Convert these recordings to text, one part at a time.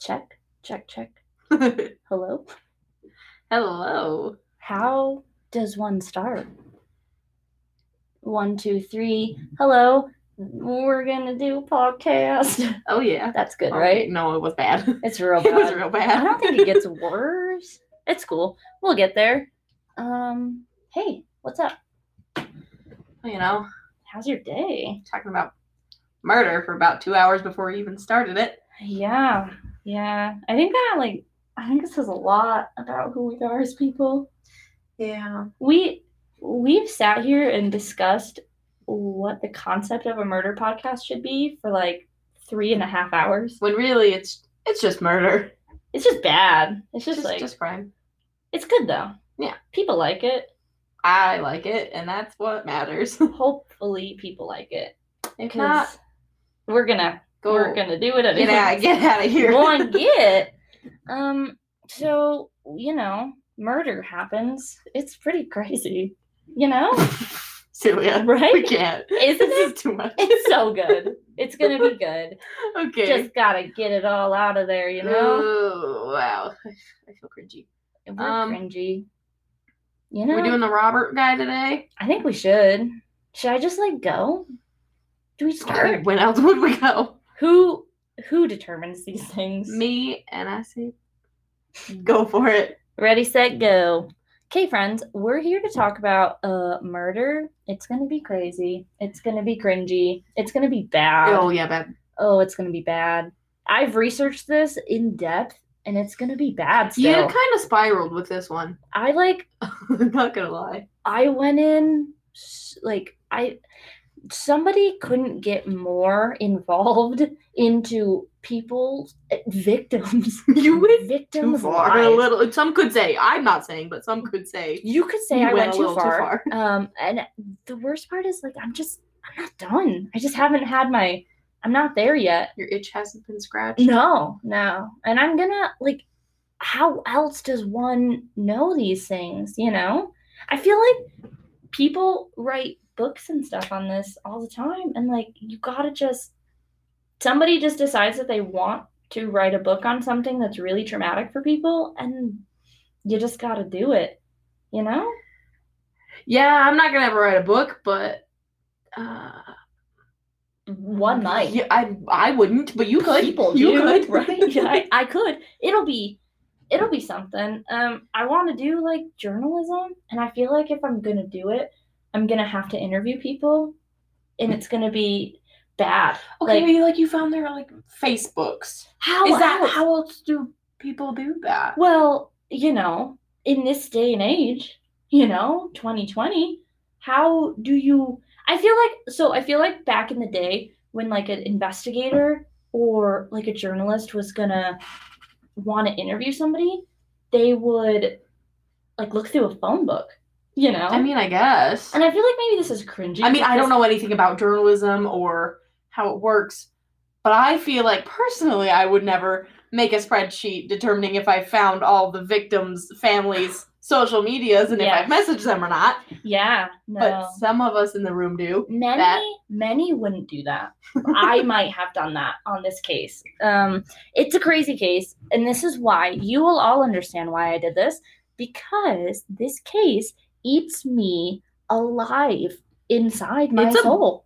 Check, check, check. Hello. Hello. How does one start? One, two, three. Hello. We're gonna do a podcast. Oh yeah. That's good, Okay, right? No, it was bad. It's real It was bad. real bad. I don't think it gets worse. It's cool. We'll get there. Um, hey, what's up? you know, How's your day? talking about murder for about two hours before we even started it. Yeah, yeah. I think that like I think this says a lot about who we are as people. Yeah. We we've sat here and discussed what the concept of a murder podcast should be for like three and a half hours. When really it's it's just murder. It's just bad. It's just, Just like just crime. it's good though. Yeah. People like it. I like it, and that's what matters. Hopefully people like it. if not, we're gonna go we're gonna do it anyway. get out get out of here. Go on, get. Um, so you know, murder happens. It's pretty crazy. You know, Celia. We right? can't. Isn't this it? is too much. It's so good. It's gonna be good. okay. Just gotta get it all out of there, you know. Oh, wow. I feel cringy. We're um, cringy. You know, We're doing the Robert guy today. I think we should. Should I just like go? Do we start? When else would we go? Who who determines these things? Me and I say, go for it. Ready, set, go. Okay, friends, we're here to talk about uh murder. It's gonna be crazy. It's gonna be cringy. It's gonna be bad. Oh yeah, bad. Oh, it's gonna be bad. I've researched this in depth, and it's gonna be bad. Still, You kind of spiraled with this one. I like. I'm not gonna lie. I went in like I. Somebody couldn't get more involved into people's eh, victims. You went Too victims. far. A little. Some could say. I'm not saying, but some could say. You could say You I went went, a too, little too far. far. Um, and the worst part is like I'm just I'm not done. I just haven't had my I'm not there yet. Your itch hasn't been scratched. No, no. And I'm gonna like how else does one know these things, you know? I feel like people write books and stuff on this all the time and like you gotta just somebody just decides that they want to write a book on something that's really traumatic for people and you just gotta do it, you know? Yeah, I'm not gonna ever write a book, but. Uh, One night. Yeah, I I wouldn't, but you could. people you do, could, right? Yeah, I, I could. It'll be it'll be something. Um I want to do like journalism and I feel like if I'm to do it, I'm going to have to interview people and it's going to be bad. Okay, Like- like, you found their like Facebooks. How Is that else? how else do people do that? Well, you know, in this day and age, you know, 2020, how do you I feel like so I feel like back in the day when like an investigator or like a journalist was going to want to interview somebody, they would like look through a phone book, you know? I mean, I guess. and I feel like maybe this is cringy. I mean, I don't know anything about journalism or how it works, but I feel like personally, I would never make a spreadsheet determining if I found all the victims' families' social medias and if I've messaged them or not. Yeah, no. But some of us in the room do. many that- many wouldn't do that i might have done that on this case um it's a crazy case and this is why you will all understand why i did this because this case eats me alive inside my It's a- soul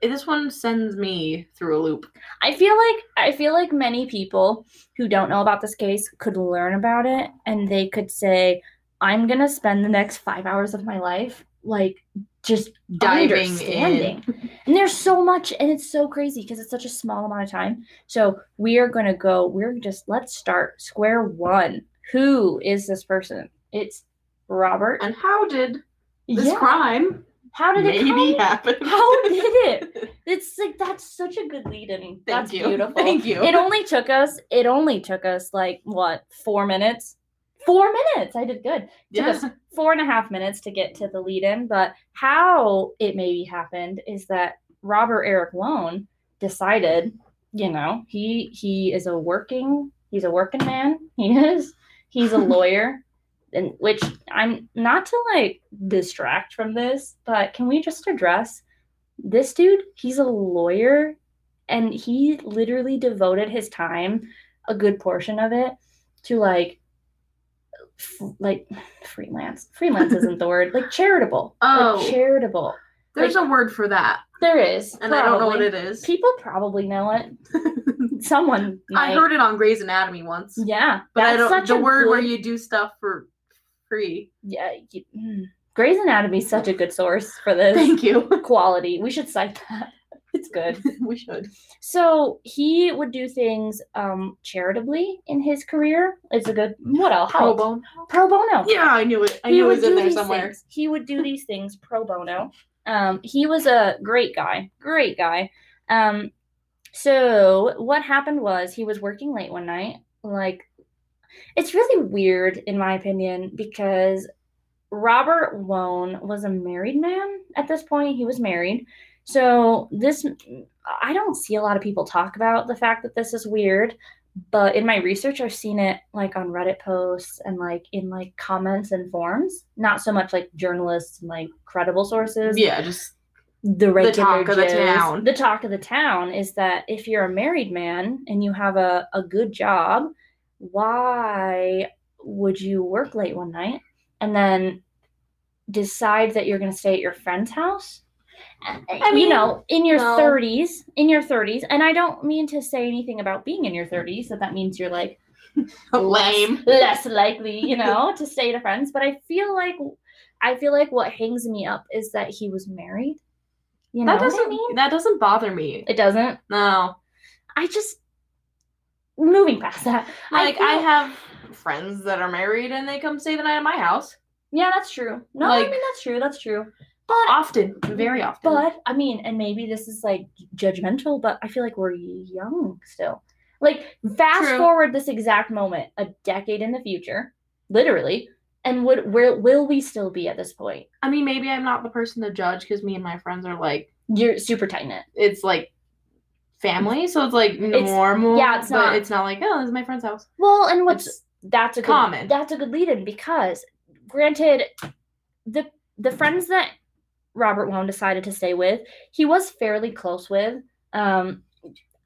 This one sends me through a loop. i feel like i feel like many people who don't know about this case could learn about it and they could say i'm gonna spend the next five hours of my life like just Diving understanding. in. And there's so much, and it's so crazy because it's such a small amount of time. So we are going to go, we're just, let's start square one. Who is this person? It's Robert. And how did this Yeah. crime How did it maybe happen? How did it? It's like, that's such a good lead in. That's you. beautiful. Thank you. It only took us, it only took us like, what, four minutes? Four minutes. I did good. Took yeah. us four and a half minutes to get to the lead in, but how it maybe happened is that Robert Eric Wone decided, you know, he he is a working he's a working man. He is. He's a lawyer. And which I'm not to like distract from this, but can we just address this dude? He's a lawyer and he literally devoted his time a good portion of it to like f- like freelance. Freelance isn't the word. Like charitable. Oh. Like charitable. There's a word for that, There is. and I don't know what it is. People probably know it. Someone I heard it on Grey's Anatomy once, Yeah. but I don't. such The a word where you do stuff for free. Yeah. You, mm. Grey's Anatomy is such a good source for this Thank you. quality. We should cite that. It's good. we should. So he would do things um charitably in his career. It's a good what else? Pro bono. Pro bono. Yeah, I knew it. I he knew it was in there somewhere. things. He would do these things pro bono. Um, he was a great guy, great guy. Um, so what happened was he was working late one night. Like, it's really weird in my opinion because Robert Wone was a married man at this point. He was married. So this I don't see a lot of people talk about the fact that this is weird, but in my research I've seen it like on Reddit posts and like in like comments and forums. Not so much like journalists and like credible sources. Yeah, just The regular talk of the town. The talk of the town is that if you're a married man and you have a, a good job, why would you work late one night and then decide that you're going to stay at your friend's house? Eh, I you know, in your no. 30s, in your 30s, and I don't mean to say anything about being in your 30s, that that means you're like lame. less, less likely, you know, to stay at a friend's. But I feel like, I feel like what hangs me up is that he was married. You know That doesn't I mean? that doesn't bother me. It doesn't. No. I just moving past that. Like I, feel- have friends that are married and they come stay the night at my house. Yeah, that's true. No, like- I mean that's true. That's true. But Often. Very often. but I mean, and maybe this is like judgmental, but I feel like we're young still. Like fast True. forward this exact moment, a decade in the future, literally, and would where will we still be at this point? I mean maybe I'm not the person to judge because me and my friends are like You're super tight knit. it's like family, so it's like normal. yeah, it's but not- it's not like, oh, this is my friend's house. Well, and what's It's that's a good, common. That's a good lead in because, granted, the the friends that Robert Wone decided to stay with, he was fairly close with. Um,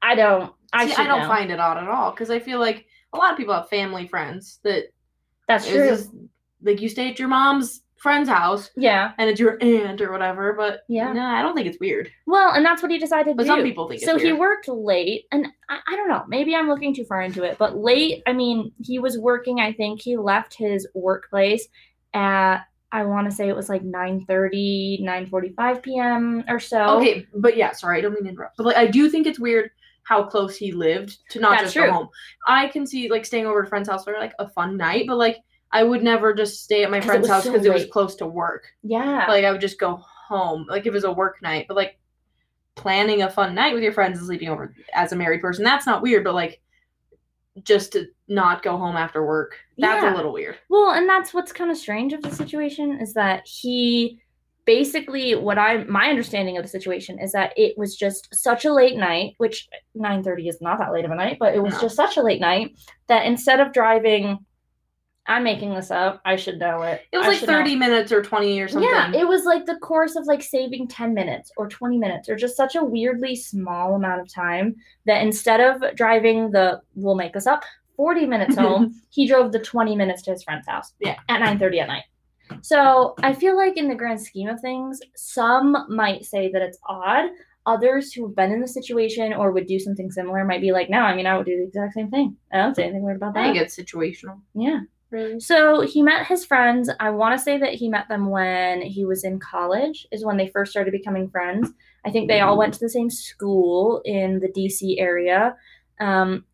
I don't. I See, I don't know. find it odd at all because I feel like a lot of people have family friends that that's true. just like you stay at your mom's friend's house yeah. and it's your aunt or whatever, but Yeah. no, I don't think it's weird. Well, and that's what he decided But to some do. people think it's so he worked late, and I, I don't know. Maybe I'm looking too far into it, but late. I mean, he was working. I think he left his workplace at. I want to say it was like 9:30, 9:45 p.m. or so. Okay, but yeah, sorry, I don't mean to interrupt. But like, I do think it's weird how close he lived to not That's just true. go home. I can see like staying over at a friend's house for like a fun night, but like I would never just stay at my friend's house so because it was close to work. Yeah. Like I would just go home, like if it was a work night. But like planning a fun night with your friends and sleeping over as a married person, that's not weird. But like just to not go home after work, that's Yeah. a little weird. Well, and that's what's kind of strange of the situation is that he basically what I my understanding of the situation is that it was just such a late night, which 9:30 is not that late of a night, but it was No. just such a late night that instead of driving I'm making this up. I should know it. It was I like should know. thirty minutes or twenty or something. Yeah, it was like the course of like saving 10 minutes or 20 minutes or just such a weirdly small amount of time that instead of driving the we'll make this up 40 minutes home, he drove the 20 minutes to his friend's house. Yeah. At 9:30 at night. So, I feel like in the grand scheme of things, some might say that it's odd. Others who have been in the situation or would do something similar might be like, no, I mean, I would do the exact same thing. I don't say anything weird about that. I think it's situational. yeah. Really. So he met his friends. I want to say that he met them when he was in college, is when they first started becoming friends. I think they all went to the same school in the DC area. Um,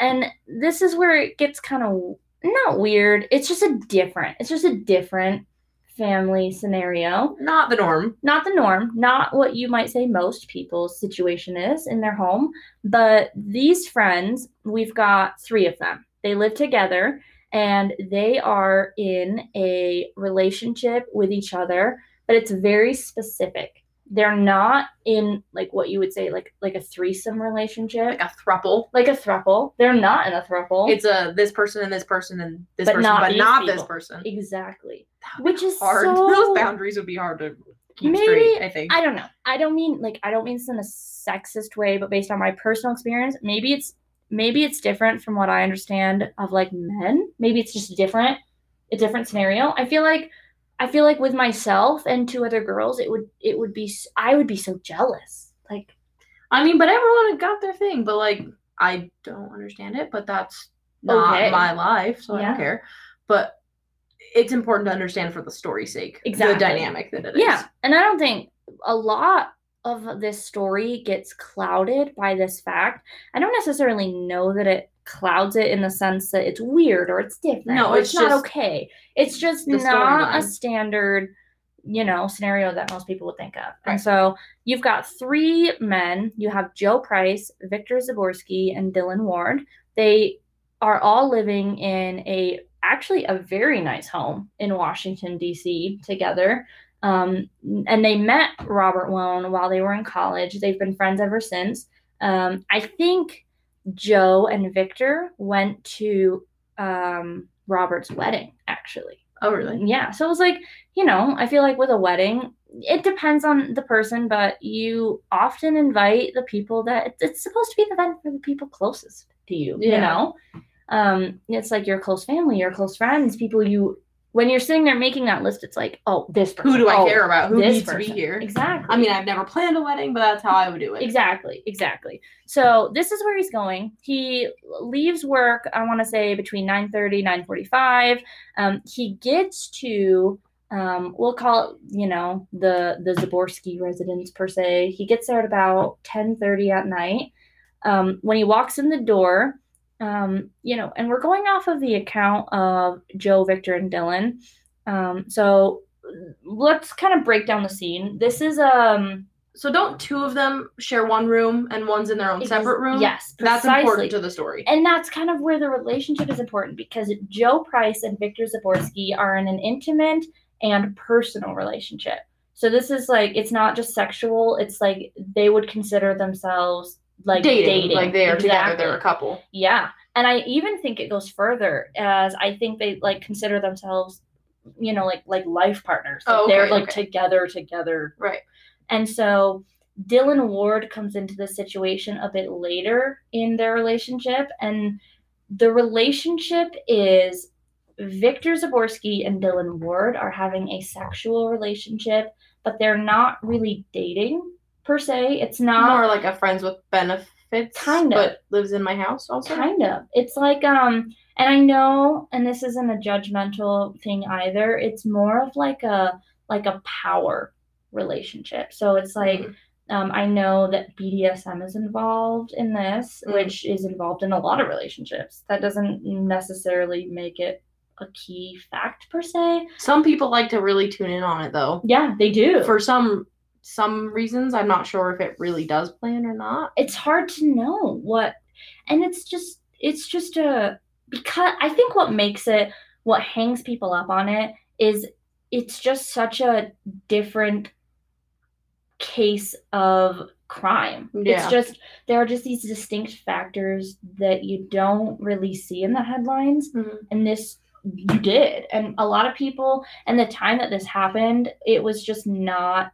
and this is where it gets kind of not weird. It's just a different, it's just a different family scenario. Not the norm. Not the norm, not what you might say most people's situation is in their home. But these friends, we've got three of them. They live together and they are in a relationship with each other, but it's very specific. They're not in like what you would say like like a threesome relationship, Like a thruple. like a throuple. They're not in a throuple. It's a this person and this person and this But person, not but not this person. exactly. Which is hard. so- Those boundaries would be hard to keep Maybe- straight. I think. I don't know. I don't mean like I don't mean this in a sexist way, but based on my personal experience, maybe it's maybe it's different from what I understand of like men. Maybe it's just different, a different scenario. I feel like I feel like with myself and two other girls, it would it would be I would be so jealous. Like I mean, but everyone got their thing, but like I don't understand it, but that's not Okay. my life, so I don't care. But it's important to understand for the story's sake Exactly. the dynamic that it is. Yeah, and I don't think a lot of this story gets clouded by this fact. I don't necessarily know that it clouds it in the sense that it's weird or it's different. No, it's it's, not okay. It's just not a standard, you know, scenario that most people would think of. Right. And so you've got three men. You have Joe Price, Victor Zaborsky, and Dylan Ward. They are all living in a actually a very nice home in Washington D.C. together. Um, and they met Robert Wone while they were in college. They've been friends ever since. Um, I think Joe and Victor went to um, Robert's wedding, actually. Oh really? Yeah. So it was like, you know, I feel like with a wedding, it depends on the person, but you often invite the people that it's supposed to be the event for the people closest to you, you know? Um, it's like your close family, your close friends, people you when you're sitting there making that list, it's like, oh, this person. Who do I oh, care about? Who this needs to person. be here? Exactly. I mean, I've never planned a wedding, but that's how I would do it. Exactly, exactly. So this is where he's going. He leaves work, I want to say between 9:30, 9:45. Um, he gets to um, we'll call it, you know, the the Zaborsky residence per se. He gets there at about 10:30 at night. Um, when he walks in the door, um, you know, and we're going off of the account of Joe, Victor, and Dylan. Um, so let's kind of break down the scene. This is um So don't two of them share one room and one's in their own separate room? Yes, That's important to the story. And that's kind of where the relationship is important because Joe Price and Victor Zaborsky are in an intimate and personal relationship. So this is like it's not just sexual, it's like they would consider themselves like dating, dating. like they are together, they're a couple. Yeah. And I even think it goes further as I think they like consider themselves, you know, like like life partners. Like Oh, okay, they're like okay. together together. Right. And so Dylan Ward comes into the situation a bit later in their relationship and the relationship is Victor Zaborsky and Dylan Ward are having a sexual relationship, but they're not really dating per se. It's not More like a friends with benefits, Kinda. but lives in my house also. Kind of. It's like um and I know and this isn't a judgmental thing either. It's more of like a like a power relationship. So it's like Mhm. um I know that BDSM is involved in this, Mm. which is involved in a lot of relationships. That doesn't necessarily make it a key fact per se. Some people like to really tune in on it though. Yeah, they do. For some some reasons, I'm not sure if it really does plan or not. it's hard to know what and it's just it's just a because i think what makes it what hangs people up on it is it's just such a different case of crime Yeah. it's just there are just these distinct factors that you don't really see in the headlines Mhm. and this you did and a lot of people and the time that this happened it was just not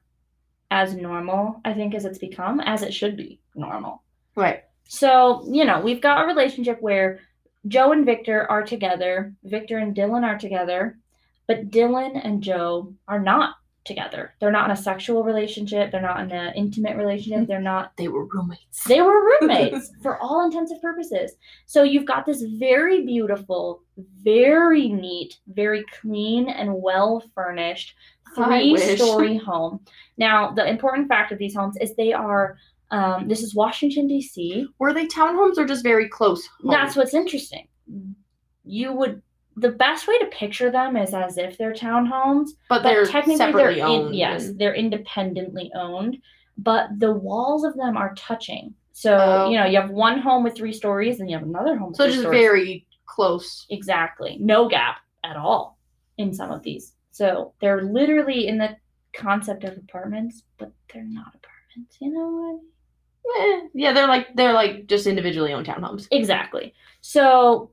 as normal i think as it's become as it should be normal Right. so you know we've got a relationship where joe and victor are together victor and dylan are together but dylan and joe are not together they're not in a sexual relationship they're not in an intimate relationship mm-hmm. they're not They were roommates. they were roommates for all intents and purposes. So you've got this very beautiful, very neat, very clean, and well furnished three story home. Now, the important fact of these homes is they are, um, this is Washington, D.C. Were they townhomes or just very close? That's what's interesting. You would, the best way to picture them is as if they're townhomes, but, but they're technically they're owned. in, yes and- they're independently owned but the walls of them are touching so Oh. you know you have one home with three stories and you have another home with so three just stories. very close. exactly no gap at all in some of these so they're literally in the concept of apartments but they're not apartments you know what Eh, yeah, they're like they're like just individually owned townhomes. Exactly. So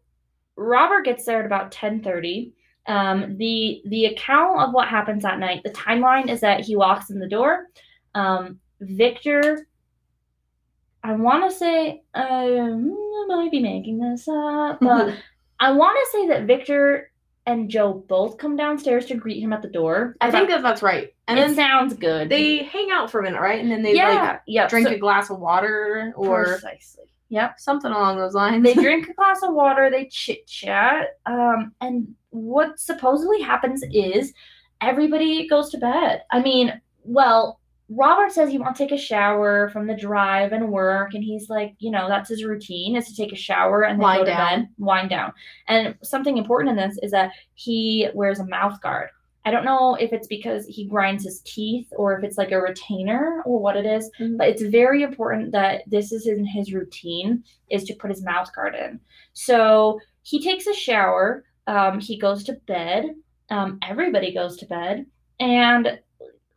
Robert gets there at about 10:30. Um, the the account of what happens that night, the timeline is that he walks in the door. Um, Victor I want to say, um, I might be making this up, but I want to say that Victor and Joe both come downstairs to greet him at the door. I think that that's right. and it then sounds good. they hang out for a minute, right? And then they yeah, like yeah, drink so- a glass of water or precisely. Yep. something along those lines. they drink a glass of water, they chit chat, um, and what supposedly happens is everybody goes to bed. I mean, well, Robert says he wants to take a shower from the drive and work, and he's like, you know, that's his routine is to take a shower and then Wind go to down. bed, wind down. And something important in this is that he wears a mouth guard. I don't know if it's because he grinds his teeth or if it's like a retainer or what it is, Mhm. but it's very important that this is in his routine is to put his mouth guard in. So he takes a shower, um, he goes to bed, um, everybody goes to bed, and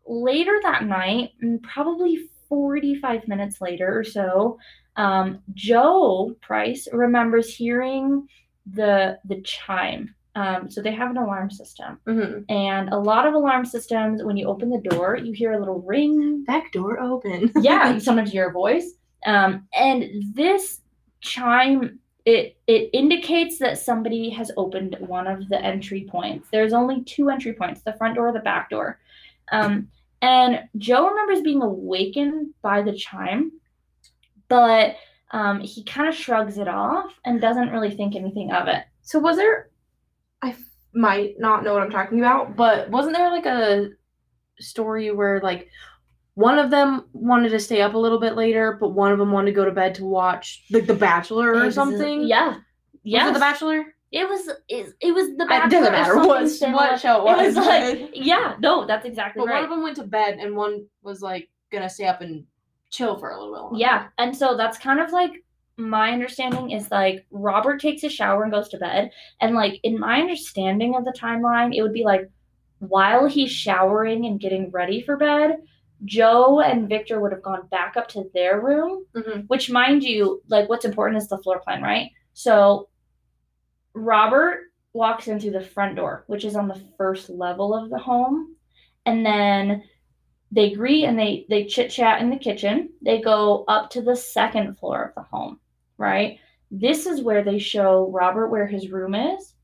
later that night, mm, probably 45 minutes later or so, um, Joe Price remembers hearing the the chime. Um, so they have an alarm system, Mhm. and a lot of alarm systems, when you open the door, you hear a little ring Back door open. yeah, sometimes you hear a voice. Um, and this chime it it indicates that somebody has opened one of the entry points. There's only two entry points: the front door, the back door. Um, and Joe remembers being awakened by the chime, but um, he kind of shrugs it off and doesn't really think anything of it. So was there? I might not know what I'm talking about, but wasn't there like a story where like one of them wanted to stay up a little bit later, but one of them wanted to go to bed to watch like The Bachelor or something? Yeah. Yeah. Yeah. Was it The Bachelor? It was it, it was the It doesn't matter what similar. what show it It was. was like yeah, no, that's exactly but right. one of them went to bed and one was like gonna stay up and chill for a little while. Yeah, and so that's kind of like my understanding is like Robert takes a shower and goes to bed, and like in my understanding of the timeline, it would be like while he's showering and getting ready for bed, Joe and Victor would have gone back up to their room, Mhm. which mind you, like what's important is the floor plan, right? So Robert walks in through the front door, which is on the first level of the home, and then they greet and they they chit chat in the kitchen. They go up to the second floor of the home, right? This is where they show Robert where his room is.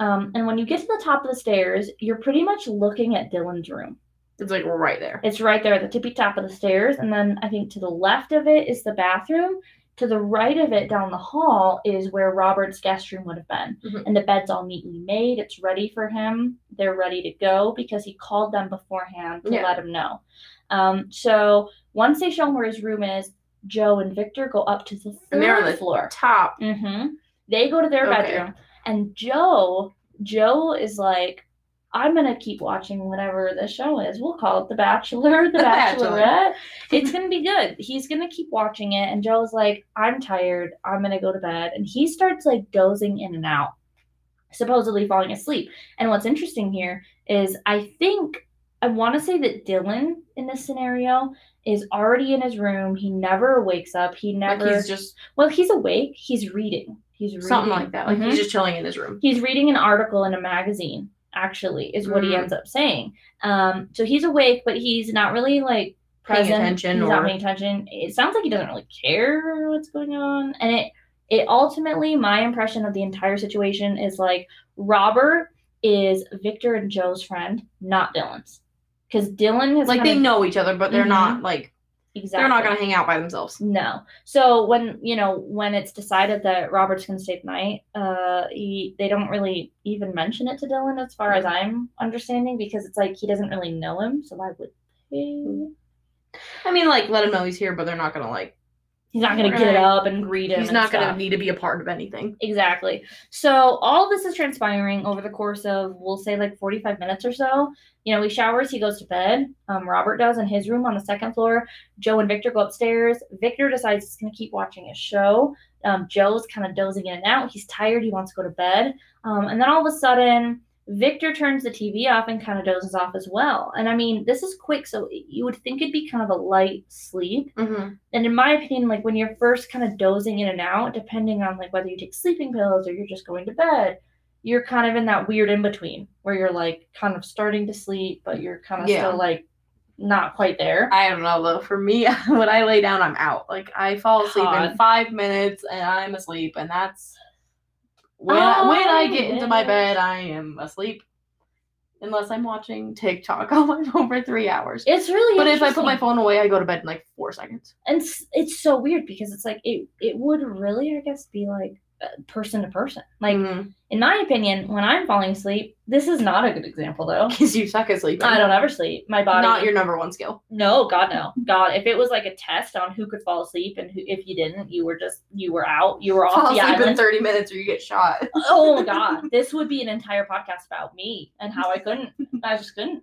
Um, and when you get to the top of the stairs, you're pretty much looking at Dylan's room. It's like right there. It's right there at the tippy top of the stairs. And then I think to the left of it is the bathroom. To the right of it down the hall is where Robert's guest room would have been. Mhm. And the bed's all neatly made. It's ready for him. They're ready to go because he called them beforehand to Yeah. let him know. Um, so once they show him where his room is, Joe and Victor go up to the third the floor. Top. hmm They go to their Okay. bedroom, and Joe, Joe is like, "I'm gonna keep watching whatever the show is. We'll call it The Bachelor, The, The Bachelor. Bachelorette. it's gonna be good. He's gonna keep watching it." And Joe's like, "I'm tired. I'm gonna go to bed." And he starts like dozing in and out, supposedly falling asleep. And what's interesting here is, I think I want to say that Dylan in this scenario is already in his room. He never wakes up. He never. Like he's just Well, he's awake. He's reading. He's reading. something like that. Like Mhm. he's just chilling in his room. He's reading an article in a magazine. Actually, is what he Mm. ends up saying. Um, so he's awake, but he's not really like Paying attention He's not paying attention. It sounds like he doesn't really care what's going on, and it it ultimately my impression of the entire situation is like Robert is Victor and Joe's friend, not Dylan's, because Dylan has Like they kinda- know each other, but they're Mhm. not like exactly they're not gonna hang out by themselves. No. So when you know when it's decided that Robert's going to stay the night, uh, he they don't really even mention it to Dylan, as far as I'm understanding, because it's like he doesn't really know him. So why would he? I mean, like let him know he's here, but they're not gonna like. He's not going to get up and greet him. He's not gonna need to be a part of anything. Exactly. So all this is transpiring over the course of we'll say like 45 minutes or so. You know, he showers, he goes to bed. Um, Robert does in his room on the second floor. Joe and Victor go upstairs. Victor decides he's going to keep watching his show. Um, Joe's kind of dozing in and out. He's tired. He wants to go to bed. Um, and then all of a sudden, Victor turns the TV off and kind of dozes off as well. And I mean, this is quick, so you would think it'd be kind of a light sleep Mm-hmm. and in my opinion like when you're first kind of dozing in and out depending on like whether you take sleeping pills or you're just going to bed you're kind of in that weird in between where you're like kind of starting to sleep but you're kind of Yeah. still like not quite there. I don't know though. For me, when I lay down, I'm out. Like I fall asleep God. in five minutes and I'm asleep, and that's when when Oh, I get into my bed, I am asleep. Unless I'm watching TikTok on my phone for three hours. It's really But if I put my phone away, I go to bed in like four seconds. and it's, it's so weird because it's like it it would really I guess be like person to person. Like Mhm. in my opinion, when I'm falling asleep, this is not a good example though. Because you suck at sleeping. I don't ever sleep. My body Not your number one skill. No, God no. God, if it was like a test on who could fall asleep and who, if you didn't, you were just you were out. You were off Fall the asleep in 30 minutes or you get shot. oh God, this would be an entire podcast about me and how I couldn't. I just couldn't.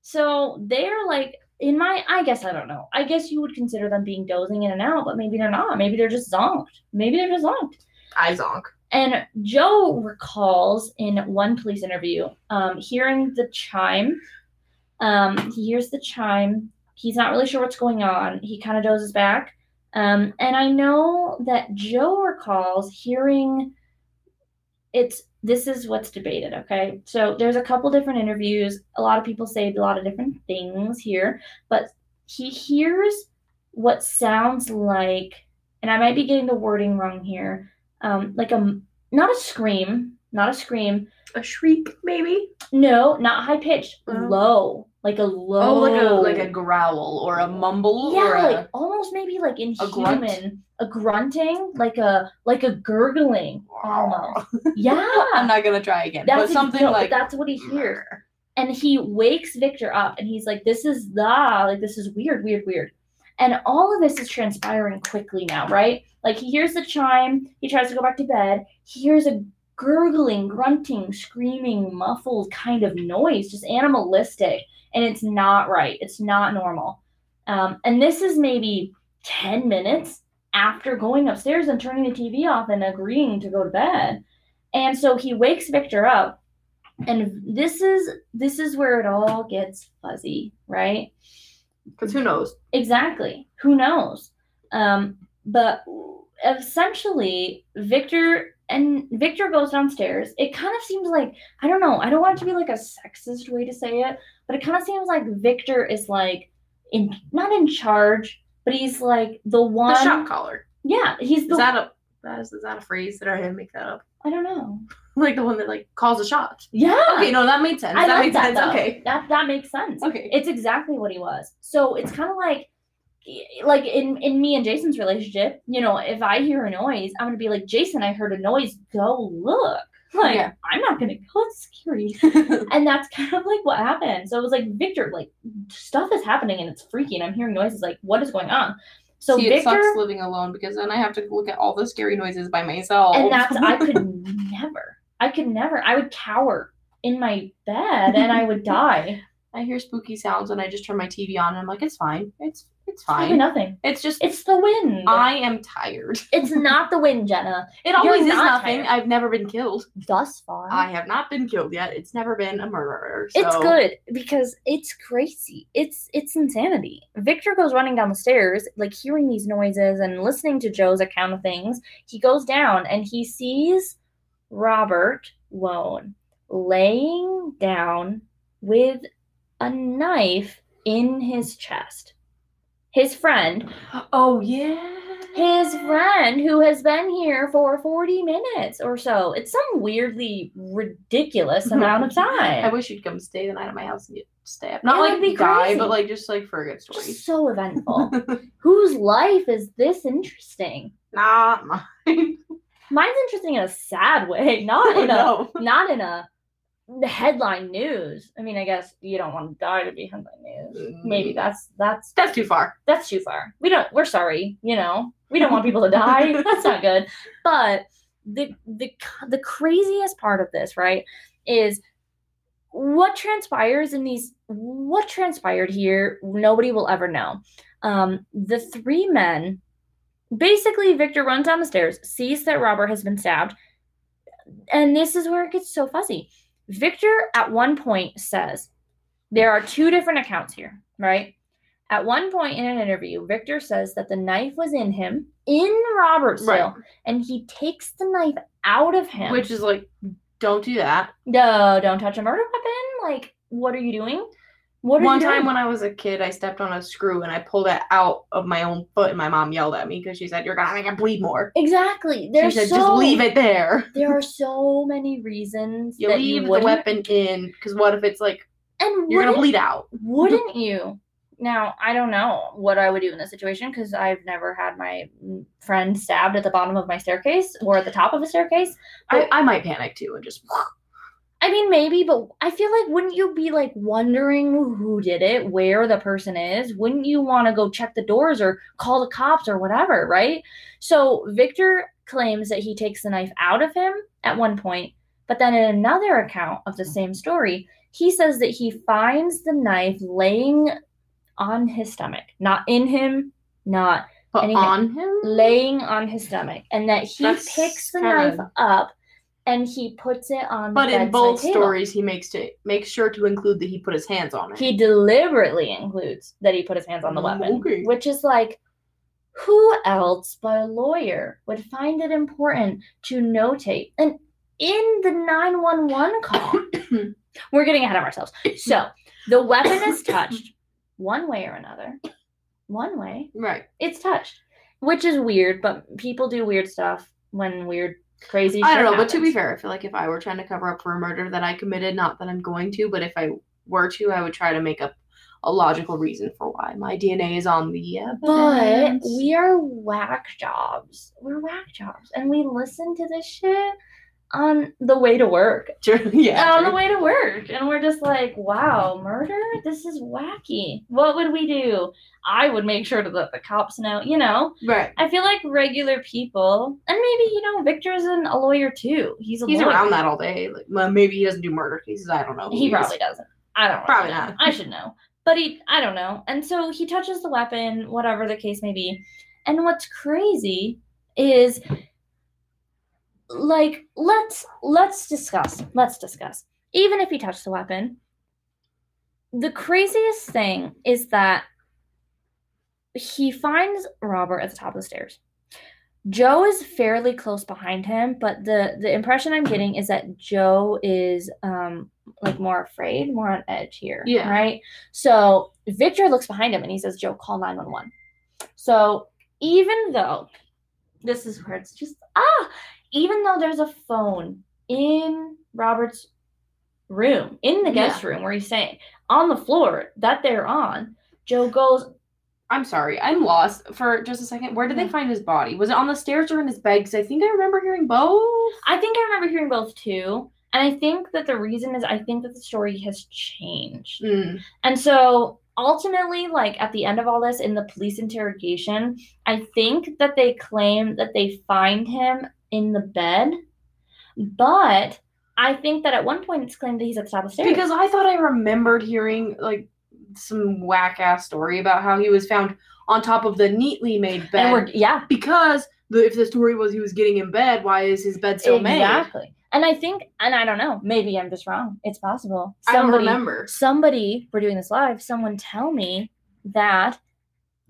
So they're like in my. I guess I don't know. I guess you would consider them being dozing in and out, but maybe they're not. Maybe they're just zonked. Maybe they're just zonked. I zonk. And Joe recalls in one police interview um, hearing the chime. Um, he hears the chime. He's not really sure what's going on. He kind of dozes back. Um, and I know that Joe recalls hearing it's this is what's debated, okay? So there's a couple different interviews. A lot of people say a lot of different things here, but he hears what sounds like, and I might be getting the wording wrong here, um, like a not a scream, not a scream. A shriek, maybe? No, not high pitched, Oh. low, like a low, Oh, like a like a growl or a mumble yeah, or a like almost maybe like a grunt? inhuman, a, grunting, like a like a gurgling, almost. Yeah, I'm not gonna try again. that's but something no, but like that's what he hears, and he wakes Victor up, and he's like, "This is the like this is weird, weird, weird," and all of this is transpiring quickly now, right? Like he hears the chime, he tries to go back to bed, he hears a gurgling, grunting, screaming, muffled kind of noise, just animalistic, and it's not right. It's not normal. Um, and this is maybe 10 minutes after going upstairs and turning the TV off and agreeing to go to bed. And so he wakes Victor up. And this is this is where it all gets fuzzy, right? Because who knows? Exactly. Who knows? Um, but essentially, Victor and Victor goes downstairs. It kind of seems like I don't know. I don't want it to be like a sexist way to say it, but it kind of seems like Victor is like in not in charge, but he's like the one. The shot caller. Yeah, he's the. Is that a that is, is that a phrase? Did I make that up? I don't know. Like the one that like calls the shots. Yeah. Okay, no, that made sense. I that made that sense. though. Okay. That that makes sense. Okay. It's exactly what he was. So it's kind of like like in in me and Jason's relationship, you know, if I hear a noise, I'm gonna be like, Jason, I heard a noise. Go look. Like Yeah. I'm not gonna go. It's scary. and that's kind of like what happened. So it was like Victor, like stuff is happening and it's freaky, and I'm hearing noises. Like what is going on? So See, it Victor, sucks living alone because then I have to look at all the scary noises by myself. and that's I could never. I could never. I would cower in my bed and I would die. I hear spooky sounds and I just turn my TV on and I'm like, it's fine. It's it's Probably fine. nothing. It's just It's the wind. I am tired. It's not the wind, Jenna. It always is not nothing. tired. I've never been killed. Thus far. I have not been killed yet. It's never been a murderer. So. It's good because it's crazy. It's it's insanity. Victor goes running down the stairs, like hearing these noises and listening to Joe's account of things. He goes down and he sees Robert Wone laying down with a knife in his chest. His friend, Oh yeah. his friend who has been here for 40 minutes or so. It's some weirdly ridiculous amount of time. I wish you'd come stay the night at my house and get stabbed. It Not would like be die, crazy. but like just like for a good story. Just so eventful. Whose life is this interesting? Not mine. Mine's interesting in a sad way, not in a no. not in a headline news. I mean, I guess you don't want to die to be headline news. Maybe that's that's That's too far. that's too far. We don't. We're sorry. You know, we don't want people to die. That's not good. But the the the craziest part of this, right, is what transpires in these. What transpired here, nobody will ever know. Um, the three men, basically, Victor runs down the stairs, sees that Robert has been stabbed, and this is where it gets so fuzzy. Victor, at one point, says there are two different accounts here, right? At one point in an interview, Victor says that the knife was in him, in Robert's Right. cell, and he takes the knife out of him. Which is like, don't do that. no, don't touch a murder weapon. Like, what are you doing? What One time when I was a kid, I stepped on a screw and I pulled it out of my own foot, and my mom yelled at me because she said, "You're gonna make it bleed more." exactly. There's She said, so "Just leave it there. There are so many reasons You leave you the weapon in, because what if it's like and you're gonna bleed out?" Wouldn't you? Now, I don't know what I would do in this situation because I've never had my friend stabbed at the bottom of my staircase or at the top of a staircase. I, I might panic too and just. I mean, maybe, but I feel like wouldn't you be like wondering who did it, where the person is? Wouldn't you want to go check the doors or call the cops or whatever, right? So Victor claims that he takes the knife out of him at one point, but then in another account of the mm. same story, he says that he finds the knife laying on his stomach, not in him, not But Anything. on him, laying on his stomach, and that he That's picks the knife up and he puts it on. but in both table. stories, he makes to makes sure to include that he put his hands on it. he deliberately includes that he put his hands on the weapon, Okay. which is like, who else but a lawyer would find it important to notate? And in the 911 call, we're getting ahead of ourselves. So the weapon is touched one way or another. One way, right. it's touched, which is weird, but people do weird stuff when weird, crazy I don't know, but to be fair, I feel like if I were trying to cover up for a murder that I committed, not that I'm going to, but if I were to, I would try to make up a logical reason for why my DNA is on the But we are whack jobs. We're whack jobs. And we listen to this shit on the way to work. True, yeah, on the way to work. And we're just like, wow, murder? This is wacky. What would we do? I would make sure to let the cops know, you know. right. I feel like regular people, and maybe, you know, Victor's an, a lawyer too. He's a He's lawyer. around that all day. Like, well, maybe he doesn't do murder cases. I don't know. He He's- probably doesn't. I don't Probably know. not. I should know. But he I don't know. And so he touches the weapon, whatever the case may be. And what's crazy is like let's let's discuss. Let's discuss. Even if he touched the weapon, the craziest thing is that he finds Robert at the top of the stairs. Joe is fairly close behind him, but the the impression I'm getting is that Joe is um like more afraid, more on edge here. Yeah. Right. So Victor looks behind him and he says, "Joe, call 911." So even though this is where it's just ah, even though there's a phone in Robert's room, in the guest room where he's staying, on the floor that they're on, Joe goes, I'm sorry. I'm lost for just a second. Where did they find his body? Was it on the stairs or in his bed? Because I think I remember hearing both. I think I remember hearing both too. And I think that the reason is I think that the story has changed. Mm. And so ultimately, like at the end of all this, in the police interrogation, I think that they claim that they find him in the bed. But I think that at one point it's claimed that he's at the top of the stairs. Because I thought I remembered hearing like some whack ass story about how he was found on top of the neatly made bed. and we're yeah, because the, if the story was he was getting in bed, why is his bed still made? exactly. And I think, and I don't know, maybe I'm just wrong. It's possible. I don't Somebody- remember. somebody we're doing this live someone tell me that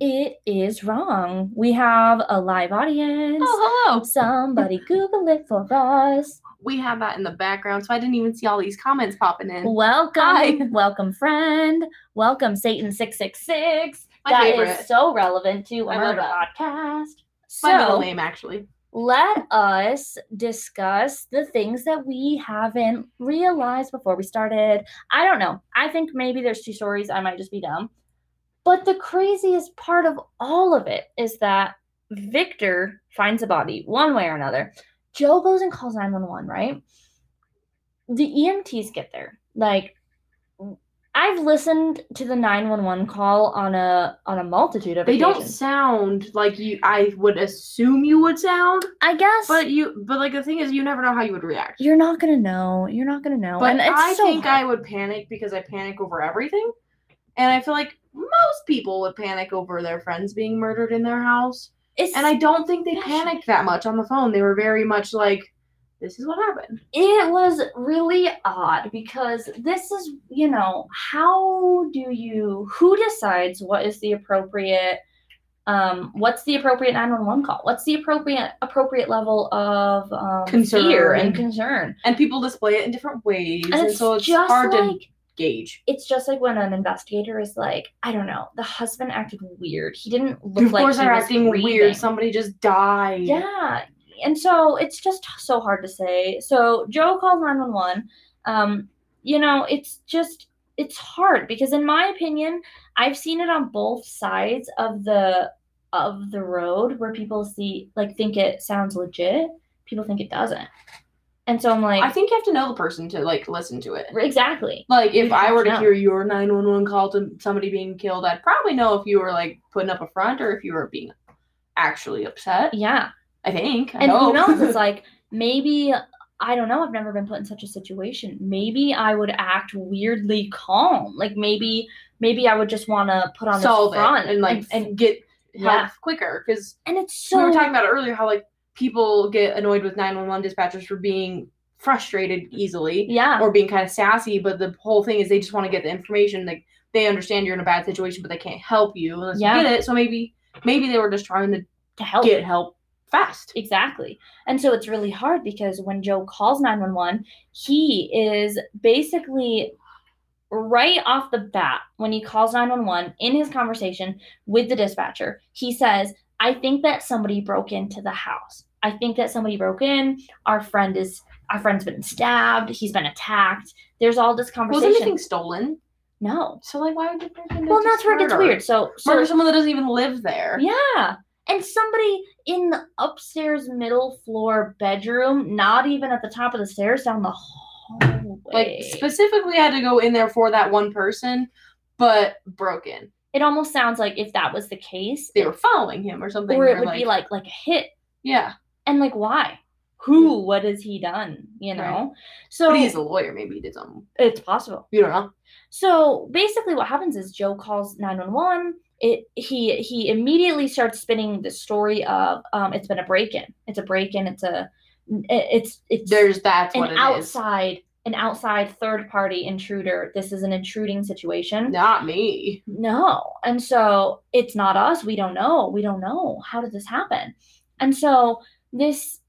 it is wrong we have a live audience Oh, hello. somebody google it for us We have that in the background, so I didn't even see all these comments popping in. welcome Hi. welcome friend welcome satan 666 My That is favorite. so relevant to love podcast My middle name, actually. let us discuss the things that we haven't realized before we started. I don't know. I think maybe there's two stories. I might just be dumb. But the craziest part of all of it is that Victor finds a body one way or another. Joe goes and calls 911, right? The EMTs get there. Like, I've listened to the 911 call on a on a multitude of They don't sound like you. I would assume you would sound, I guess but you. But like the thing is, you never know how you would react. You're not gonna know. You're not gonna know. But I so think hard. I would panic because I panic over everything, and I feel like most people would panic over their friends being murdered in their house. It's, And I don't think they panicked that much on the phone. They were very much like, "This is what happened." it was really odd because this is, you know, how do you who decides what is the appropriate um what's the appropriate 911 call? What's the appropriate appropriate level of um fear Concern. and concern? And people display it in different ways, And and, it's so it's just hard like to gauge. it's just like when an investigator is like, I don't know, the husband acted weird. He didn't look Of like course, he they're was acting breathing. weird. Somebody just died. Yeah. And so it's just so hard to say. So Joe called 911. Um, you know, it's just it's hard because in my opinion, I've seen it on both sides of the of the road where people see like think it sounds legit, people think it doesn't. And so I'm like I think you have to know the person to like listen to it. exactly. Like if I were to know. hear your 911 call to somebody being killed, I'd probably know if you were like putting up a front or if you were being actually upset. Yeah. I think. I And who hope. knows? It's like maybe I don't know. I've never been put in such a situation. Maybe I would act weirdly calm. Like maybe maybe I would just want to put on solve this front and like and, and get help Yeah. quicker because and it's so we were talking about it earlier how like people get annoyed with 911 dispatchers for being frustrated easily yeah or being kind of sassy but the whole thing is they just want to get the information like they understand you're in a bad situation but they can't help you unless Yeah. you get it so maybe maybe they were just trying to to help get help fast Exactly. And so it's really hard because when Joe calls 911, he is basically right off the bat when he calls 911 in his conversation with the dispatcher, he says, I think that somebody broke into the house. I think that somebody broke in. Our friend is our friend's been stabbed. He's been attacked. There's all this conversation. was anything stolen no. so like why would they break into Well, that's where it gets weird. So, so murder someone that doesn't even live there Yeah. And somebody in the upstairs middle floor bedroom, not even at the top of the stairs, down the hallway. like specifically had to go in there for that one person but broken it almost sounds like if that was the case, they were following him or something or it or, would be like like a hit. yeah And like why? Who? What has he done? You know? Right. So but he's a lawyer maybe he did something it's possible. you don't know So basically, what happens is Joe calls nine one one. It he he immediately starts spinning the story of um it's been a break in. It's a break in. It's a it's it's there's that's an what it is outside an outside third party intruder. This is an intruding situation. not me No. And so it's not us. We don't know. We don't know. How did this happen? And so this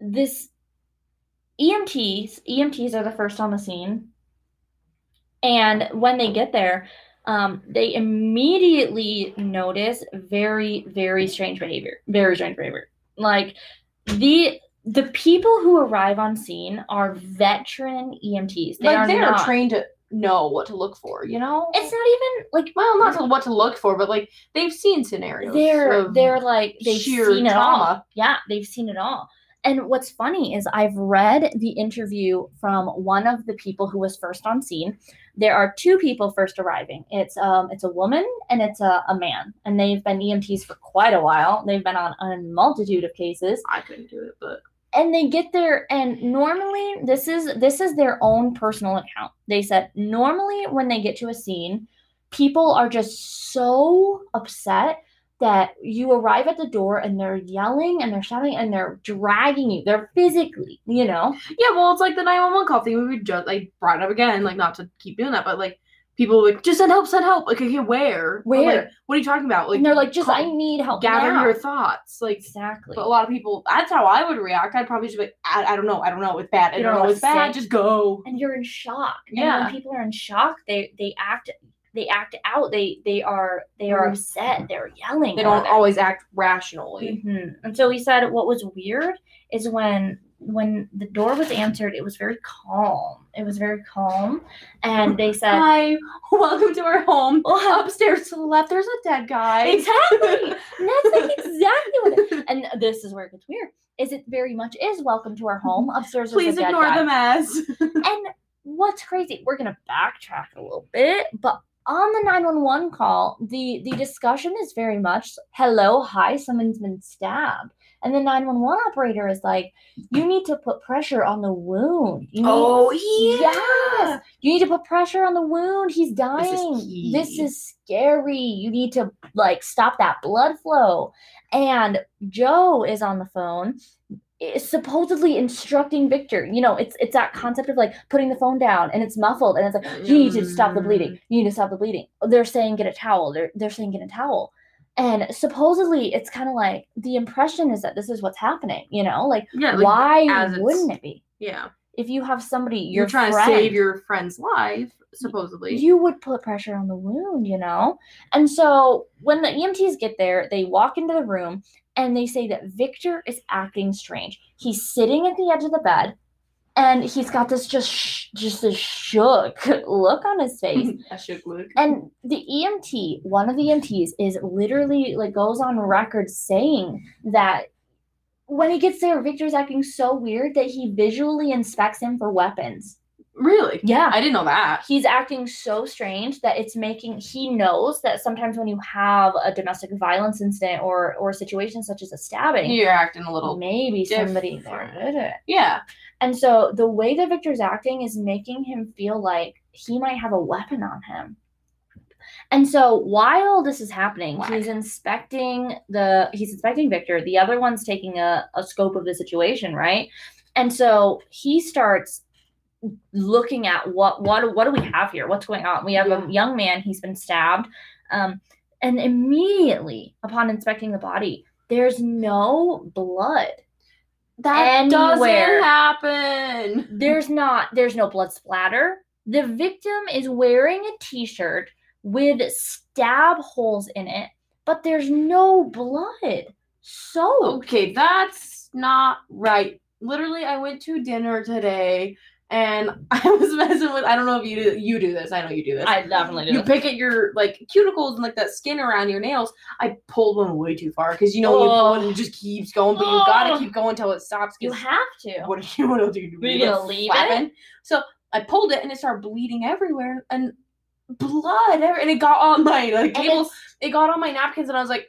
this EMTs, EMTs are the first on the scene. And when they get there, um, they immediately notice very, very strange behavior. Very strange behavior. Like the the people who arrive on scene are veteran EMTs. They like are they not. are trained to know what to look for you know it's not even like well not to what to look for but like they've seen scenarios they're they're like they've seen it all. trauma. Yeah, they've seen it all. And what's funny is I've read the interview from one of the people who was first on scene. There are two people first arriving. It's um it's a woman and it's a, a man. And they've been EMTs for quite a while. They've been on a multitude of cases. i couldn't do it but And they get there and normally this is this is their own personal account. They said normally when they get to a scene, people are just so upset that you arrive at the door and they're yelling and they're shouting and they're dragging you. They're physically, you know. yeah well it's like the 911 call thing we just like brought up again like not to keep doing that but like people like just send help send help like okay where Where? like, what are you talking about like and they're like, just call- I need help. gather now." your thoughts like exactly. But a lot of people, that's how I would react. I'd probably just be like, I, I don't know, I don't know, it's bad, I You don't know, it's bad, what to just go. and you're in shock. And Yeah. when people are in shock, they they act they act out. They they are they are Mhm. upset. They're yelling. They don't always act rationally. Mhm. And so he said what was weird is when when the door was answered, it was very calm. It was very calm, and they said, Hi, welcome to our home. "Oh, Upstairs to the left, there's a dead guy. exactly." And that's like exactly what. It, and this is where it gets weird. Is it very much is welcome to our home upstairs? Please ignore guy. the mess. And what's crazy, we're gonna backtrack a little bit, but on the 911 call, the the discussion is very much hello, hi, someone's been stabbed. And the 911 operator is like, you need to put pressure on the wound. You need, Oh, Yes. You need to put pressure on the wound. He's is dying. key. This is scary. You need to like stop that blood flow. And Joe is on the phone supposedly instructing Victor. You know, it's it's that concept of like putting the phone down and it's muffled and it's like you need to stop the bleeding. Mm. You need to stop the bleeding. They're saying get a towel. They're they're saying get a towel. And supposedly it's kind of like the impression is that this is what's happening, you know? Like, Yeah, like, why wouldn't it be? yeah. If you have somebody You're trying friend, to save your friend's life. supposedly. you would put pressure on the wound, you know? And so when the EMTs get there, they walk into the room and they say that Victor is acting strange. He's sitting at the edge of the bed and he's got this just sh- just a shook look on his face. I should look. And the EMT, one of the EMTs, is literally like goes on record saying that when he gets there, Victor's acting so weird that he visually inspects him for weapons. Really? Yeah. I didn't know that. He's acting so strange that it's making he knows that sometimes when you have a domestic violence incident or or a situation such as a stabbing, You're acting a little. maybe somebody there did it. Yeah. And so the way that Victor's acting is making him feel like he might have a weapon on him. And so while this is happening, Whack. he's inspecting the he's inspecting Victor. The other one's taking a, a scope of the situation, right? And so he starts looking at what what what do we have here? What's going on? We have Yeah. a young man, he's been stabbed. Um, and immediately upon inspecting the body, there's no blood That Anywhere. doesn't happen. there's not there's no blood splatter the victim is wearing a t-shirt with stab holes in it but there's no blood so Okay, that's not right. Literally, I went to dinner today and I was messing with. I don't know if you do, you do this. I know you do this. i definitely do you pick at your like cuticles and like that skin around your nails. I pulled one way too far because you know when you pull it it just keeps going, but you gotta Oh. keep going until it stops. You have to what do you want to do? You gonna leave it? So I pulled it and it started bleeding everywhere and blood every, and it got on my like. It got on my napkins and I was like,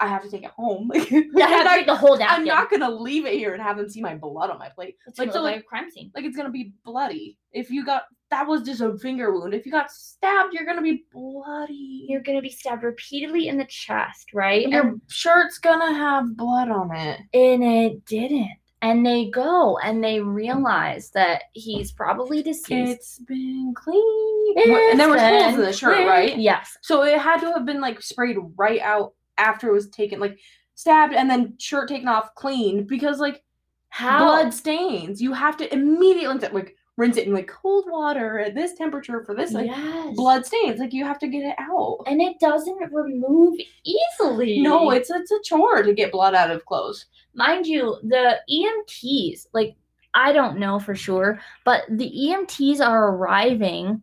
I have to take it home. Like, you have I'm to not- take the whole I'm not gonna leave it here and have them see my blood on my plate. it's like, so, like like- a crime scene Like it's gonna be bloody. If you got that was just a finger wound. If you got stabbed, you're gonna be bloody. you're gonna be stabbed repeatedly in the chest right your and, shirt's gonna have blood on it. and it didn't and they go and they realize that he's probably deceased It's been clean. and there was It's holes in the shirt, right? yes So it had to have been like sprayed right out after it was taken, like stabbed and then shirt taken off clean because like how blood stains. You have to immediately like rinse it in like cold water at this temperature for this like yes. blood stains. Like you have to get it out. and it doesn't remove easily. No, it's it's a chore to get blood out of clothes. mind you, the EMTs, like I don't know for sure, but the EMTs are arriving.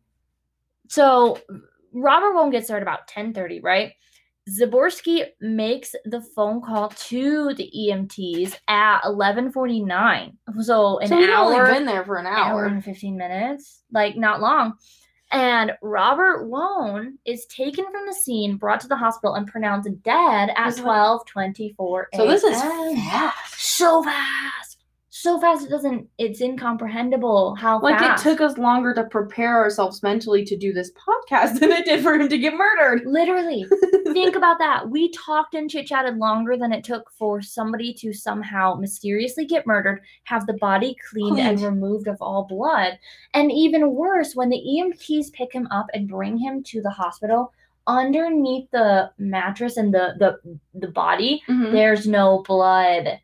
So Robert won't get started about 10:30, right? Zaborsky makes the phone call to the EMTs at 11:49. So an so hour only been there for an hour hour. and 15 minutes, like not long. And Robert Wone is taken from the scene, brought to the hospital, and pronounced dead at Is it- 12:24 So this is fast. so fast, so fast. It doesn't. It's incomprehensible how Like fast. it took us longer to prepare ourselves mentally to do this podcast than it did for him to get murdered. Literally, think about that. We talked and chit chatted longer than it took for somebody to somehow mysteriously get murdered, have the body cleaned and removed of all blood. And even worse, when the EMTs pick him up and bring him to the hospital, underneath the mattress and the the, the body, Mhm. there's no blood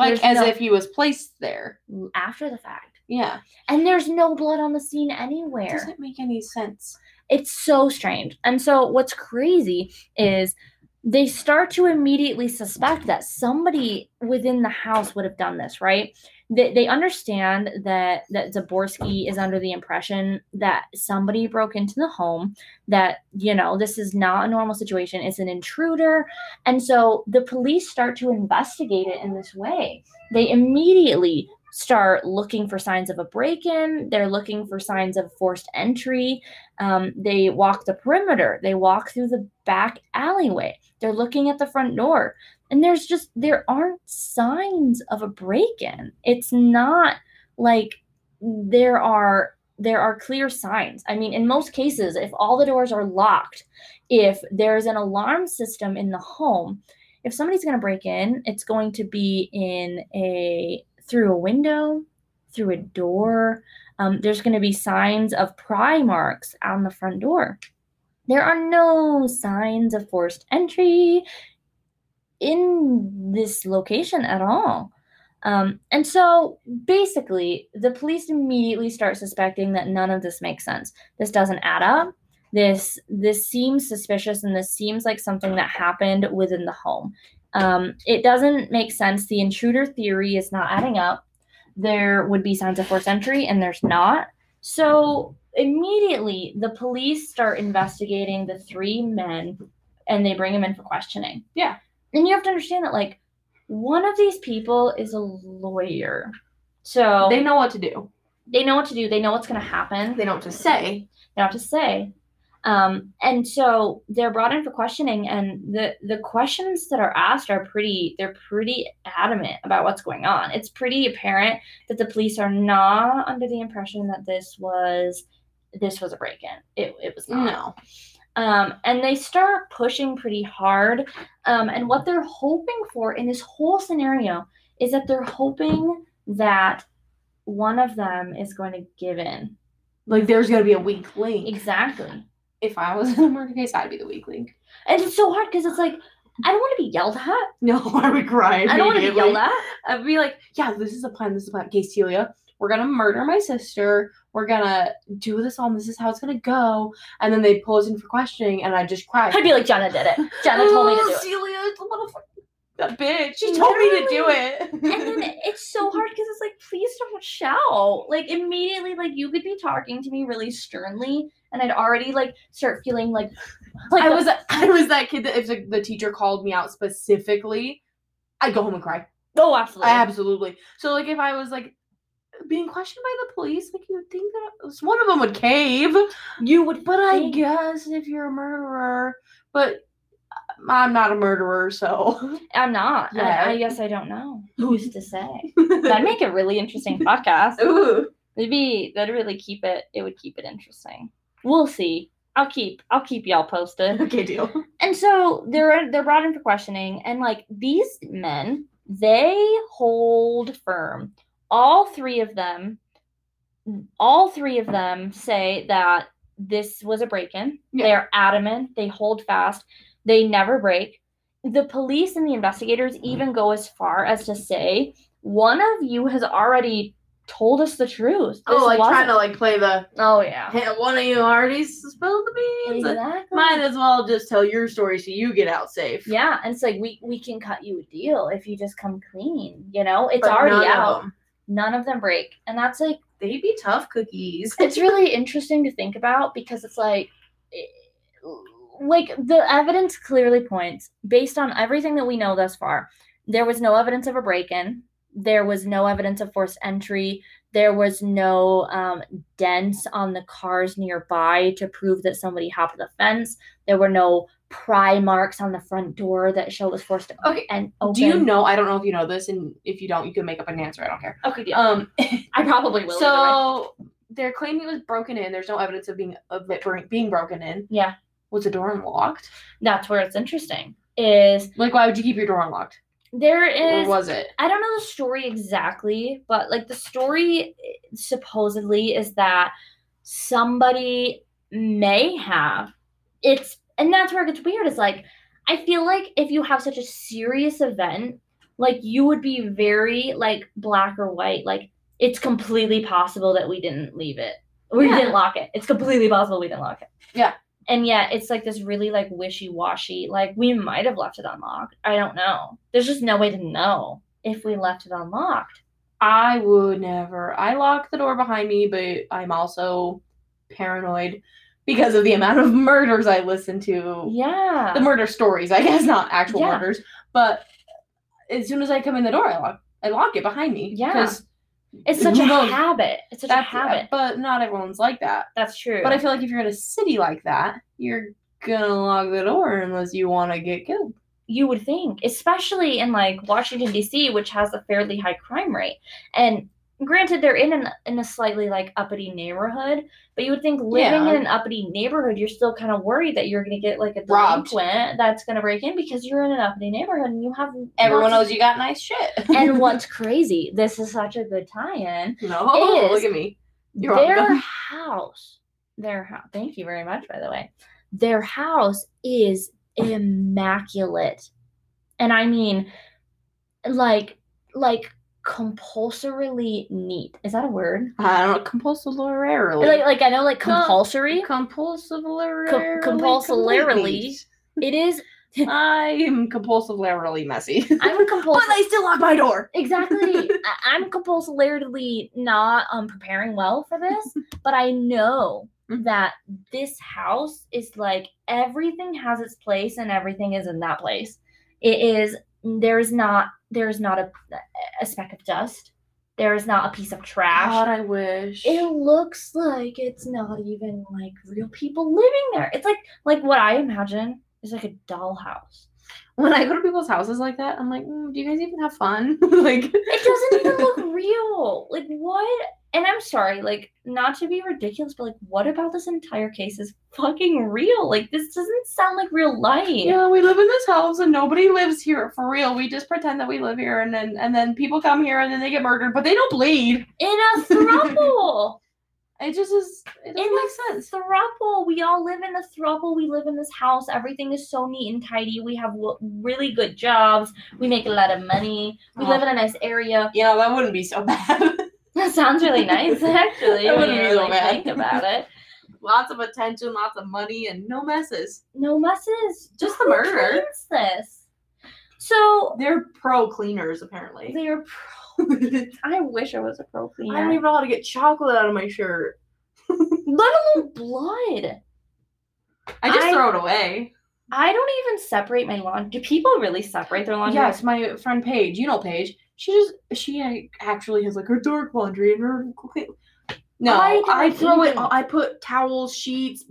Like there's as no- if he was placed there. after the fact. Yeah. And there's no blood on the scene anywhere. It Doesn't make any sense. it's so strange. And so what's crazy is they start to immediately suspect that somebody within the house would have done this, right? They, they understand that that Zaborsky is under the impression that somebody broke into the home, that you know this is not a normal situation, it's an intruder, and so the police start to investigate it in this way. They immediately start looking for signs of a break-in. They're looking for signs of forced entry. Um, they walk the perimeter. They walk through the back alleyway. They're looking at the front door. And there's just, there aren't signs of a break in. It's not like there are. There are clear signs. I mean, in most cases, if all the doors are locked, if there's an alarm system in the home, if somebody's going to break in, it's going to be in a through a window, through a door, um, there's going to be signs of pry marks on the front door. There are no signs of forced entry in this location at all. Um, and so basically, the police immediately start suspecting that none of this makes sense. This doesn't add up. This this seems suspicious, and this seems like something that happened within the home. Um, it doesn't make sense. The intruder theory is not adding up. There would be signs of forced entry, and there's not. So immediately, the police start investigating the three men, and they bring them in for questioning. Yeah. And you have to understand that, like, one of these people is a lawyer. So They know what to do. they know what to do. They know what's going to happen. They know what to say. They know what to say. Um, and so they're brought in for questioning, and the the questions that are asked are pretty. They're pretty adamant about what's going on. It's pretty apparent that the police are not under the impression that this was this was a break-in. It it was not. No. Um, and they start pushing pretty hard. Um, and what they're hoping for in this whole scenario is that they're hoping that one of them is going to give in. Like there's gonna be a weak link. Exactly. If I was in a murder case, I'd be the weak link. And it's so hard because it's like, I don't want to be yelled at. No, I would cry. I don't want to be yelled at. I'd be like, yeah, this is a plan. This is a plan. Okay, Celia, we're gonna murder my sister. We're gonna do this all. and This is how it's gonna go. And then they pull us in for questioning, and I just cry. I'd be like, Jenna did it. Jenna told me to do it. Oh, Celia, it's a motherfucker. That bitch. She told me to do it. and then it's so hard because it's like, please don't shout. Like immediately, like you could be talking to me really sternly, and I'd already like start feeling like, like I was I was that kid that if the, the teacher called me out specifically, I'd go home and cry. oh absolutely. Absolutely. So like if I was like being questioned by the police, like you would think that one of them would cave. you would, But I guess if you're a murderer, but I'm not a murderer, so I'm not. Yeah. I, I guess I don't know. Who's to say? That'd make a really interesting podcast. Ooh. Maybe that'd really keep it. It would keep it interesting. We'll see. I'll keep. I'll keep y'all posted. Okay, deal. And so they're they're brought in for questioning, and like these men, they hold firm. All three of them, all three of them say that this was a break-in. Yeah. They're adamant. They hold fast. They never break. The police and the investigators even go as far as to say one of you has already told us the truth. Oh, like trying wasn't- to like play the Oh yeah. hey, one of you already spilled the beans. Exactly. Might as well just tell your story so you get out safe. Yeah, and it's like we we can cut you a deal if you just come clean. You know, it's But already none of out. them. None of them break, and that's like They'd be tough cookies. it's really interesting to think about because it's like eh, like the evidence clearly points based on everything that we know thus far there was no evidence of a break-in there was no evidence of forced entry there was no um, dents on the cars nearby to prove that somebody hopped the fence there were no pry marks on the front door that show was forced to Okay, and open. Do you know? I don't know if you know this, and if you don't, you can make up an answer. I don't care. okay deal. Um, i probably will so they're claiming it was broken in. There's no evidence of being of it being broken in. yeah Was the door unlocked? that's where it's interesting is Like, why would you keep your door unlocked? There is. Or was it? I don't know the story exactly, but like the story supposedly is that somebody may have. It's and that's where it gets weird. Is like I feel like if you have such a serious event, like you would be very like black or white. Like it's completely possible that we didn't leave it. We Yeah. didn't lock it. It's completely possible we didn't lock it. Yeah. And yet it's like this really like wishy-washy, like we might have left it unlocked. I don't know. There's just no way to know if we left it unlocked. I would never. I lock the door behind me, but I'm also paranoid because of the amount of murders I listen to. Yeah. The murder stories, I guess, not actual Yeah. murders. But as soon as I come in the door, I lock. I lock it behind me. Yeah. 'cause it's such a habit. It's such a That's uh, habit. But not everyone's like that. That's true. But I feel like if you're in a city like that, you're gonna lock the door unless you want to get killed. you would think, especially in like Washington D.C., which has a fairly high crime rate. And granted, they're in an in a slightly like uppity neighborhood, but you would think living Yeah. in an uppity neighborhood, you're still kind of worried that you're going to get like a Robbed. delinquent that's going to break in because you're in an uppity neighborhood and you have Everyone knows you got nice shit. and what's crazy? This is such a good tie-in. no, look at me. You're their welcome. house, their house. Thank you very much, by the way. Their house is immaculate, and I mean, like, like compulsorily neat. Is that a word? I don't know, compulsorily. Like, like I know, like compulsory. compulsorily. compulsorily. It is. I'm compulsorily messy. I'm a compulsive. but I still lock my door. Exactly. I- I'm compulsorily not um preparing well for this, but I know Mhm. that this house is like everything has its place and everything is in that place. It is there's not there's not a a speck of dust. There is not a piece of trash. God, I wish. it looks like it's not even like real people living there. It's like like what I imagine is like a dollhouse. when I go to people's houses like that, I'm like, mm, do you guys even have fun? like, It doesn't even look real. Like what? And I'm sorry, like not to be ridiculous, but like what about this entire case is fucking real? Like this doesn't sound like real life. Yeah, we live in this house and nobody lives here for real. We just pretend that we live here and then and then people come here and then they get murdered, but they don't bleed. In a throuple. It just is it doesn't in make sense. throuple. We all live in a throuple. We live in this house. Everything is so neat and tidy. We have really good jobs. We make a lot of money. We oh. live in a nice area. Yeah, that wouldn't be so bad. That sounds really nice, actually. When wouldn't be so really bad. think about it. lots of attention, lots of money, and no messes. No messes. Just the murder. this. So They're pro cleaners, apparently. they are pro. I wish I was a pro cleaner. I don't even know how to get chocolate out of my shirt. Let alone blood. I just I- throw it away. I don't even separate my laundry. Do people really separate their laundry? Yes, my friend Paige, you know Paige. She just she actually has like her dark laundry and her. No, I I, throw it. I put towels, sheets,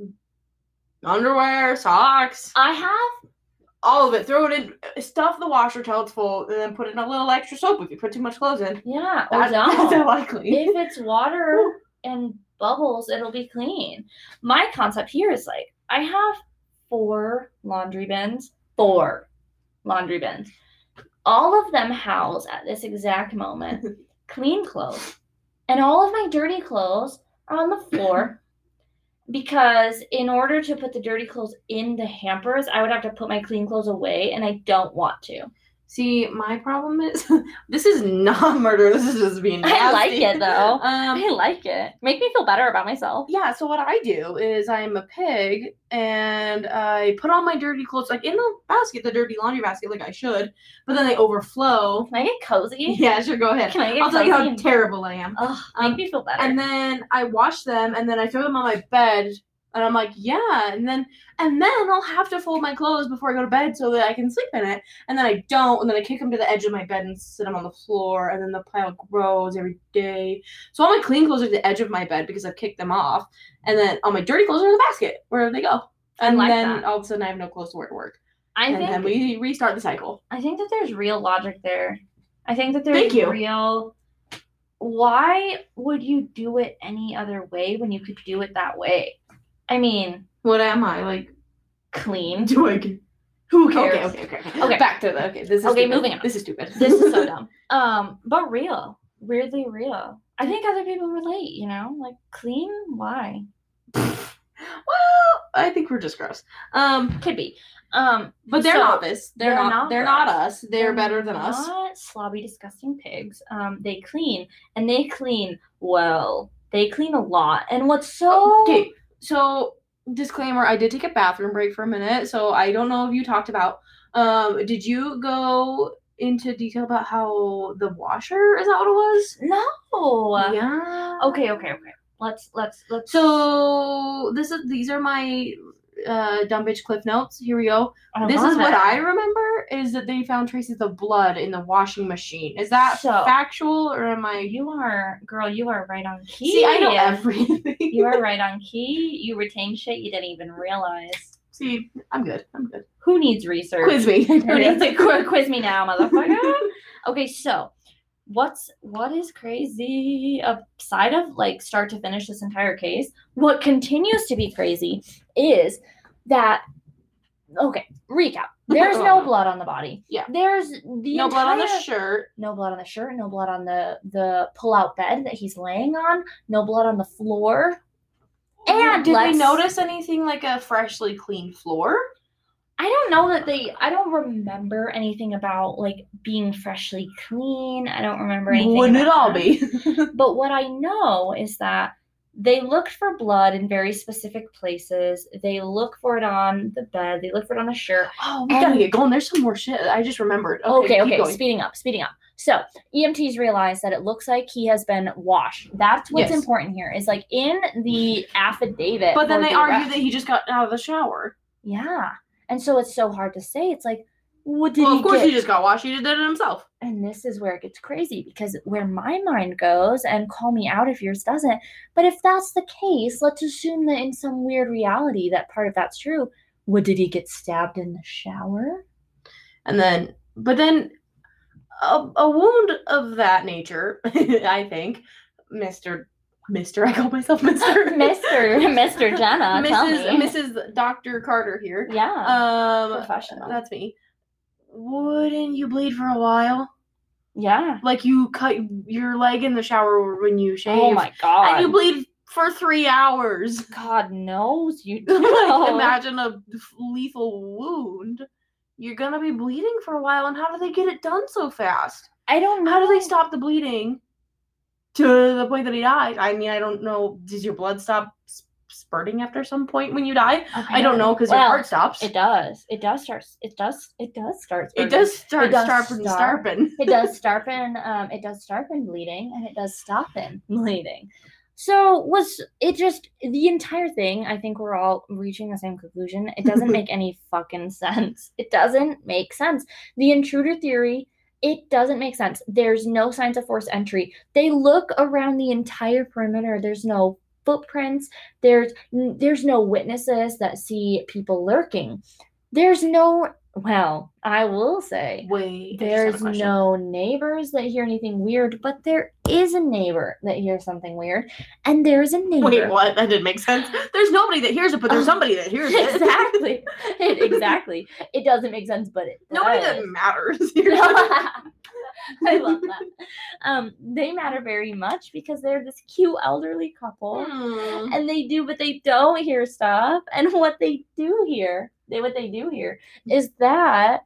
underwear, socks, I have all of it. Throw it in. Stuff the washer till it's full, and then put in a little extra soap if you put too much clothes in. yeah, That-. That's clean. if it's water and bubbles, it'll be clean. My concept here is like I have four laundry bins, four laundry bins. All of them house at this exact moment clean clothes. And all of my dirty clothes are on the floor because in order to put the dirty clothes in the hampers, I would have to put my clean clothes away and I don't want to. See, my problem is this is not murder. This is just being. I like it though. Um, I like it. Make me feel better about myself. yeah, so what I do is I'm a pig and I put all my dirty clothes like in the basket, the dirty laundry basket, like I should, but then they overflow. Can I get cozy? Yeah, sure, go ahead. Can I get I'll tell you how terrible I am. Ugh, make Um, me feel better. And then I wash them and then I throw them on my bed and I'm like, yeah, and then and then I'll have to fold my clothes before I go to bed so that I can sleep in it. And then I don't, and then I kick them to the edge of my bed and sit them on the floor, and then the pile grows every day. So all my clean clothes are at the edge of my bed because I've kicked them off, and then all my dirty clothes are in the basket where they go. And like then that. all of a sudden I have no clothes to wear to work, I and think then we restart the cycle. I think that there's real logic there. I think that there's Thank you. real. Why would you do it any other way when you could do it that way? I mean, What am I like? clean. Do I? get- Who cares? Okay, okay, okay, okay. Back to the okay. This is Okay, stupid. moving on. This is stupid. This is so dumb. Um, but real, weirdly real. I think other people relate. You know, like clean. Why? well, I think we're just gross. Um, Could be. Um, but they're So, not this. They're, they're not. not They're not us. They're, better than us. Not slobby, disgusting pigs. Um, they clean and they clean well. They clean a lot. And what's so Okay, so disclaimer: I did take a bathroom break for a minute, so I don't know if you talked about. Um, did you go into detail about how the washer is that what it was? no. yeah. Okay, okay, okay. Let's let's let's. So this is these are my uh dumb bitch cliff notes. Here we go. I this is what it. I remember is that they found traces of blood in the washing machine. Is that So- factual or am I? You are, girl. You are right on key. See, I know everything. You are right on key. You retain shit you didn't even realize. See, I'm good. I'm good. Who needs research? Quiz me. Who needs to qu- quiz me now, motherfucker? okay, so what's what is crazy aside of like start to finish this entire case? What continues to be crazy is that okay, recap. There's no blood on the body. Yeah. There's the no blood on the shirt. no blood on the shirt, no blood on the the pull-out bed that he's laying on, no blood on the floor. And did we notice anything like a freshly cleaned floor? I don't know that they. I don't remember anything about like being freshly clean. I don't remember anything. Wouldn't it all that. be? But what I know is that they looked for blood in very specific places. They look for it on the bed. They look for it on the shirt. oh, we gotta get going. There's some more shit. I just remembered. Okay, keep okay, speeding up, speeding up. So EMTs realize that it looks like he has been washed. That's what's Yes. important here. Is like in the affidavit. But then they the argue arrest- that he just got out of the shower. Yeah, and so it's so hard to say. It's like, what did well, he of course get? he just got washed. He did it himself. and this is where it gets crazy because where my mind goes and call me out if yours doesn't but if that's the case let's assume that in some weird reality that part of that's true what did he get stabbed in the shower And then, but then, a, a wound of that nature, I think, Mister, Mister, I call myself Mister, mr mr jenna Mrs. Mrs. Doctor Carter here. yeah Um, professional that's me. Wouldn't you bleed for a while? yeah Like you cut your leg in the shower when you oh shave. oh my god And you bleed for three hours. god knows you do like, imagine a lethal wound. You're gonna be bleeding for a while, and how do they get it done so fast? i don't know How do they stop the bleeding to the point that he dies? I mean, I don't know. Does your blood stop spurting after some point when you die? I don't know because your heart stops. it does it does start it does it does start It spurting. does start it does starping, start. starping. it does starpin um it does starpin bleeding and it does stoppin bleeding so was it just the entire thing i think we're all reaching the same conclusion it doesn't make any fucking sense it doesn't make sense the intruder theory it doesn't make sense there's no signs of forced entry they look around the entire perimeter there's no footprints there's there's no witnesses that see people lurking there's no well i will say Wait, I just have a there's no neighbors that hear anything weird, but there is a neighbor that hears something weird, and there's a neighbor. Wait, what? That didn't make sense. There's nobody that hears it, but there's Oh, somebody that hears it. exactly, It- exactly. It doesn't make sense, but it Nobody does. that matters. I love that. Um, they matter very much because they're this cute elderly couple. Hmm. and they do, but they don't hear stuff. And what they do here, they what they do here is that.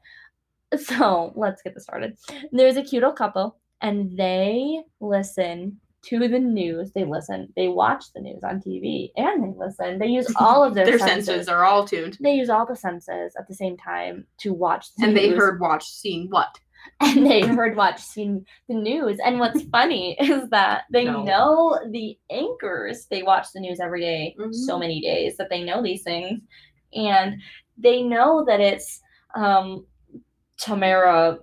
So let's get this started. There's a cute old couple, and they listen to the news. They listen. They watch the news on TV, and they listen. They use all of their, Their senses. senses are all tuned. They use all the senses at the same time to watch the And they heard, watched, seen what? and they heard watch seen the news and what's funny is that they No. know the anchors they watch the news every day, so Mhm. many days that they know these things and they know that it's um tamara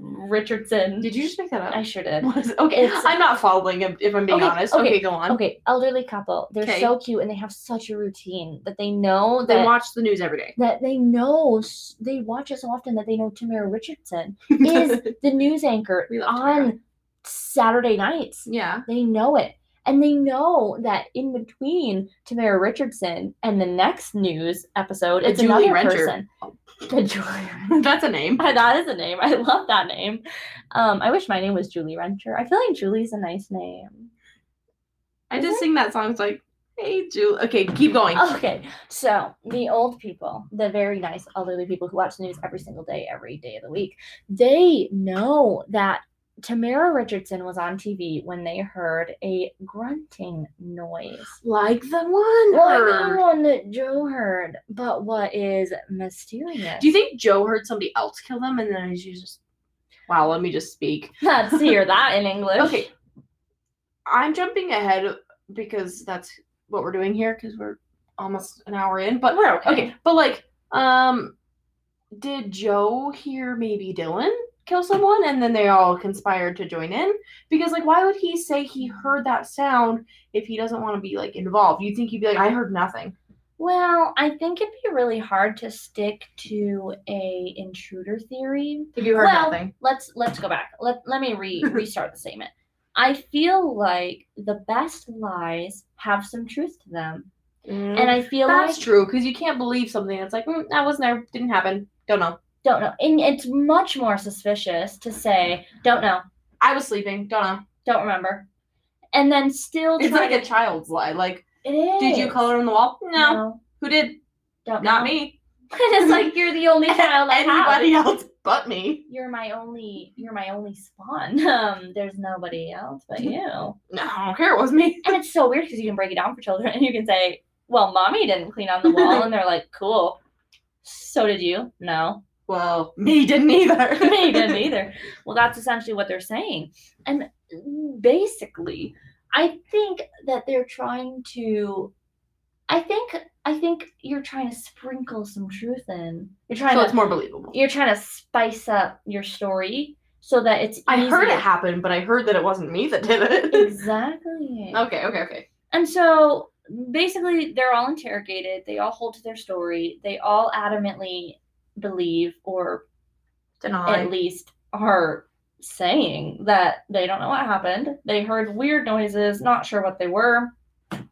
richardson Did you just make that up? i sure did okay, It's- I'm not following if, if I'm being Okay, honest. okay, Okay, go on. okay elderly couple they're Okay. so cute and they have such a routine that they know They watch the news every day. that they know they watch it so often that they know tamara richardson is the news anchor We love Tamara. on Saturday nights. yeah. They know it. And they know that in between Tamara Richardson and the next news episode, it's Julie another Rencher. person. Julie That's a name. That is a name. I love that name. Um, I wish my name was Julie Rencher. I feel like Julie's a nice name. I Is just it? sing that song. It's like, hey, Julie. Okay, keep going. Okay, so the old people, the very nice elderly people who watch the news every single day, every day of the week, they know that Tamara Richardson was on TV when they heard a grunting noise. Like the one. Like heard. the one that Joe heard. But what is mysterious? Do you think Joe heard somebody else kill them and then she just, wow, let me just speak? Let's hear that in English. Okay. I'm jumping ahead because that's what we're doing here because we're almost an hour in. But we're okay. okay, but like, um, did Joe hear maybe Dylan kill someone and then they all conspired to join in? Because like, why would he say he heard that sound if he doesn't want to be like involved? You think he'd be like, I heard nothing. Well, I think it'd be really hard to stick to a intruder theory If you heard well, nothing. Let's let's go back. Let let me re restart the statement. I feel like the best lies have some truth to them, and I feel that's like true because you can't believe something that's like mm, that wasn't there, didn't happen, don't know. Don't know. And it's much more suspicious to say don't know, I was sleeping, don't know. don't remember, and then still It's like a child's lie. Like, It is. did you color on the wall? No. No, Who did? don't Not know. me. it's like you're the only child I have. Anybody else but me? You're my only. You're my only spawn. Um, there's nobody else but you. No, I don't care. It was me. And it's so weird because you can break it down for children and you can say, "Well, mommy didn't clean on the wall," and they're like, "Cool." So did you? No, Well, me didn't either. me didn't either. Well, that's essentially what they're saying. And basically, I think that they're trying to I think I think you're trying to sprinkle some truth in. You're trying So to it's more believable. you're trying to spice up your story so that it's I heard it easier. happen, but I heard that it wasn't me that did it. Exactly. okay, okay, okay. And so basically, they're all interrogated. They all hold to their story. They all adamantly believe, or Deny. at least are saying that they don't know what happened. They heard weird noises, not sure what they were.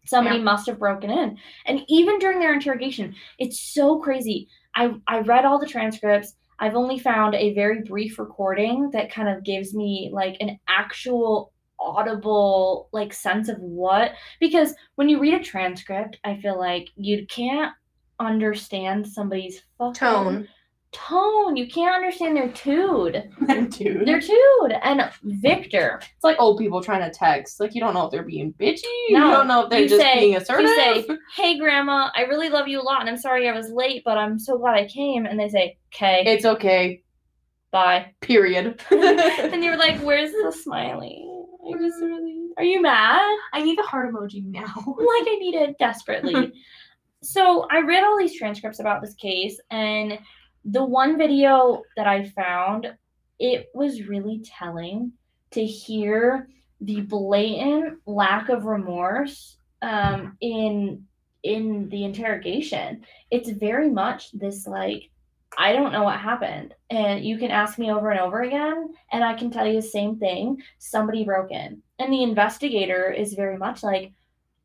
Somebody Yeah. must have broken in. And even during their interrogation, it's so crazy. I, I read all the transcripts. I've only found a very brief recording that kind of gives me like an actual audible like sense of what because when you read a transcript, I feel like you can't understand somebody's fucking Tone. Tone. You can't understand their tude. Dude. Their tude. And Victor, It's like old people trying to text. Like you don't know if they're being bitchy. you No, don't know if they're you just say- being you say, "Hey, Grandma, I really love you a lot, and I'm sorry I was late, but I'm so glad I came." And they say, "Okay, it's okay. bye." Period. And you're like, "Where's the smiley? I just mm. really, are you mad?" I need the heart emoji now. like I need it desperately. so I read all these transcripts about this case, and the one video that I found, it was really telling to hear the blatant lack of remorse um, in in the interrogation. It's very much this like. I don't know what happened. And you can ask me over and over again, and I can tell you the same thing. Somebody broke in. And the investigator is very much like,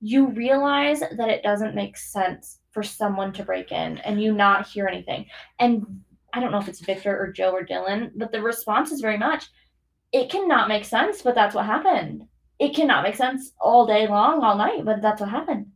you realize that it doesn't make sense for someone to break in and you not hear anything. And I don't know if it's Victor or Joe or Dylan, but the response is very much, it cannot make sense, but that's what happened. It cannot make sense all day long, all night, but that's what happened.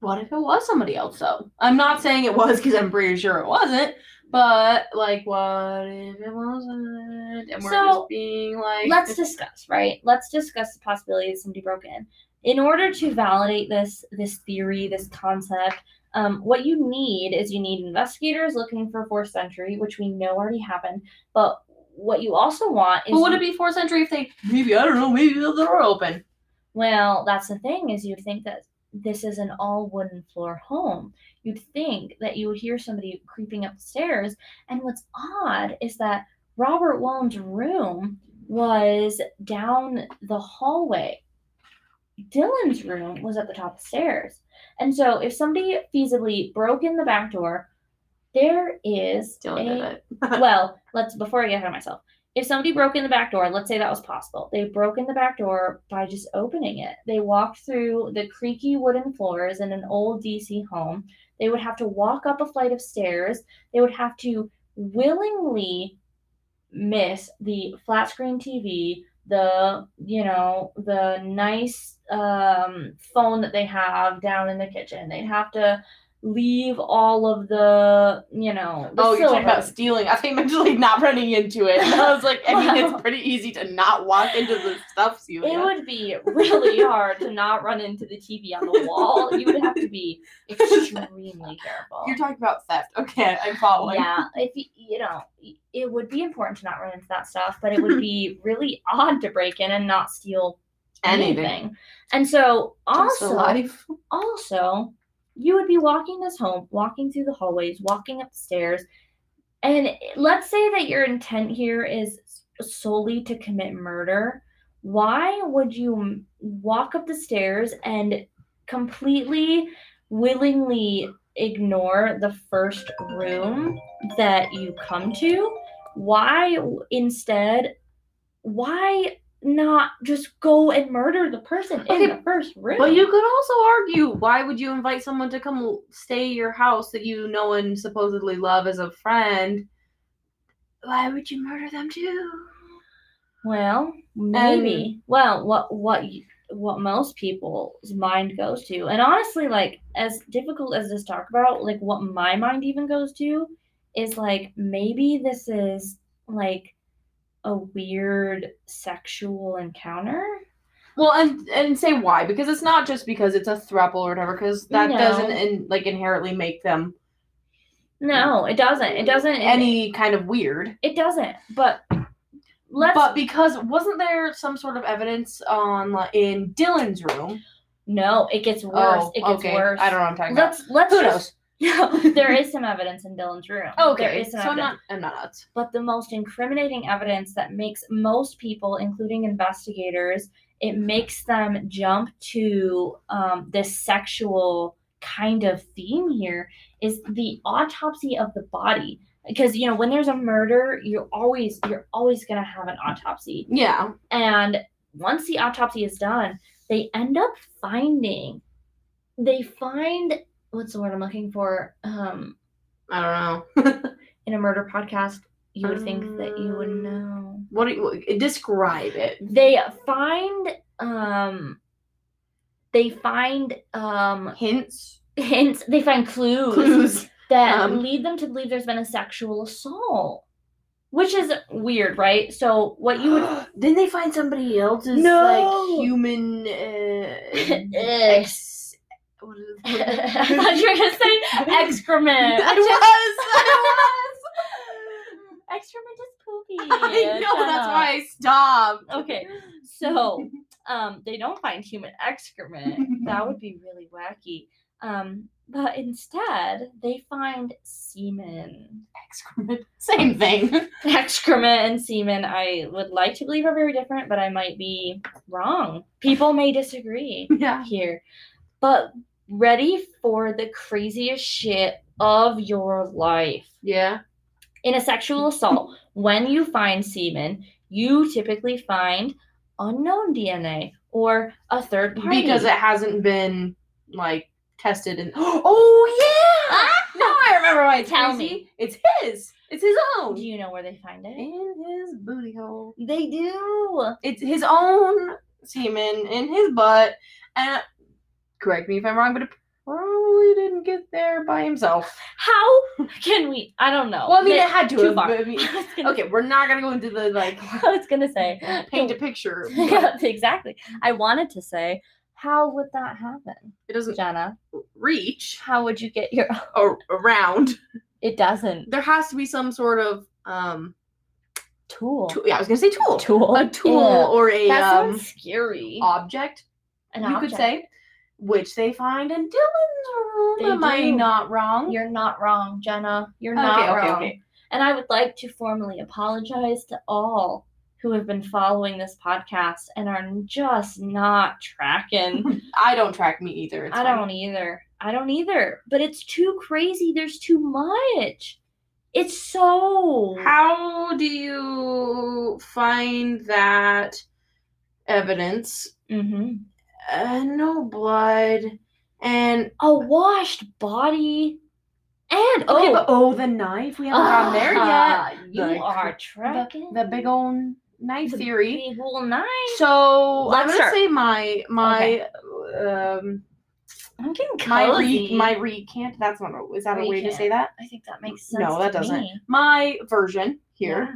What if it was somebody else though? I'm not saying it was because I'm pretty sure it wasn't. But like, what if it wasn't? And we're So, just being like, Let's discuss, right? Let's discuss the possibility that somebody broke in. In order to validate this this theory, this concept, um, what you need is you need investigators looking for forced entry, which we know already happened. But what you also want is But would it be forced entry if they maybe I don't know maybe the door open? Well, that's the thing is you'd think that this is an all wooden floor home. You'd think that you would hear somebody creeping up the stairs. And what's odd is that Robert Wallen's room was down the hallway. Dylan's room was at the top of the stairs. And so if somebody feasibly broke in the back door, there is Dylan a did it. well, let's before I get ahead of myself. If somebody broke in the back door, let's say that was possible. They broke in the back door by just opening it. They walked through the creaky wooden floors in an old DC home. They would have to walk up a flight of stairs. They would have to willingly miss the flat screen TV, the you know, the nice um phone that they have down in the kitchen. They'd have to leave all of the, you know, the Oh, you're talking about silver. stealing. I think mentally not running into it. And I was like, I mean, it's pretty easy to not walk into the stuff, Celia. It would be really hard to not run into the TV on the wall. You would have to be extremely careful. You're talking about theft. Okay, I'm following. yeah, if you, you know, it would be important to not run into that stuff, but it would be really odd to break in and not steal Anything. anything. And so, also, also, you would be walking this home, walking through the hallways, walking up the stairs, and let's say that your intent here is solely to commit murder. Why would you walk up the stairs and completely, willingly ignore the first room that you come to? Why instead? Why not just go and murder the person Okay, in the first room? But you could also argue, why would you invite someone to come stay your house that you know and supposedly love as a friend? Why would you murder them too? Well, maybe. well, what what what most people's mind goes to. And honestly, like as difficult as this talk about, like what my mind even goes to is like maybe this is like a weird sexual encounter. Well, and and say why because it's not just because it's a throuple or whatever because that No. doesn't in, like inherently make them No, it doesn't. It doesn't. any kind of weird. It doesn't. But let's. But because wasn't there some sort of evidence on like, in Dylan's room? no, it gets worse. Oh, it gets oh, okay. worse. I don't know what I'm talking Let's let's Who just. there is some evidence in Dylan's room. There Okay, is so some I'm not I'm not but the most incriminating evidence that makes most people, including investigators, it makes them jump to um, this sexual kind of theme here is the autopsy of the body because you know when there's a murder you're always you're always going to have an autopsy Yeah. and once the autopsy is done they end up finding they find what's the word i'm looking for um I don't know. in a murder podcast you would think that you would Um, know what do you describe it? they find um they find um Hints, hints they find clues, clues. that um, lead them to believe there's been a sexual assault which is weird right so what you would Didn't they find somebody else's No. like human uh, ex? What is i thought you were gonna say excrement I which is- was. excrement is poopy I know. That's why I stopped. Okay, so um they don't find human excrement that would be really wacky um but instead they find semen excrement. Same thing. excrement and semen i would like to believe are very different but i might be wrong people may disagree Yeah. here but ready for the craziest shit of your life Yeah. in a sexual assault when you find semen you typically find unknown dna or a third party Because it hasn't been like tested and oh yeah. Ah! Now I remember why it's Tell crazy. me. It's his. It's his own. do you know where they find it In his booty hole. they do It's his own semen in his butt. And correct me if I'm wrong, but it probably didn't get there by himself. how can we i don't know Well, I mean, They- it had to too have. far. I mean- I was gonna- okay, we're not gonna go into the like I was gonna say paint a picture. Yeah, exactly. I wanted to say, how would that happen, It doesn't Jenna? reach How would you get your? around. It doesn't. There has to be some sort of um. Tool. Tool, yeah, I was gonna say tool. Tool. A tool Ew. or a That um scary. object. An you object. could say, which they find in Dylan's room. They Am I not wrong? You're not wrong, Jenna. You're not okay, wrong. okay. And I would like to formally apologize to all who have been following this podcast and are just not tracking. I don't track me either. I fine. don't either. I don't either. But it's too crazy. There's too much. It's so. How do you find that evidence? hmm Uh, no blood. And A washed body. And okay, oh, but oh, the knife. We haven't gotten there yet. ah, You The are tracking The big old knife the theory. Big old knife. So Let's I'm gonna start. say my my um I'm getting my cozy. re, my recant. That's not a, is that a way to say that? I think that makes sense. No, that doesn't. me. My version here. Yeah.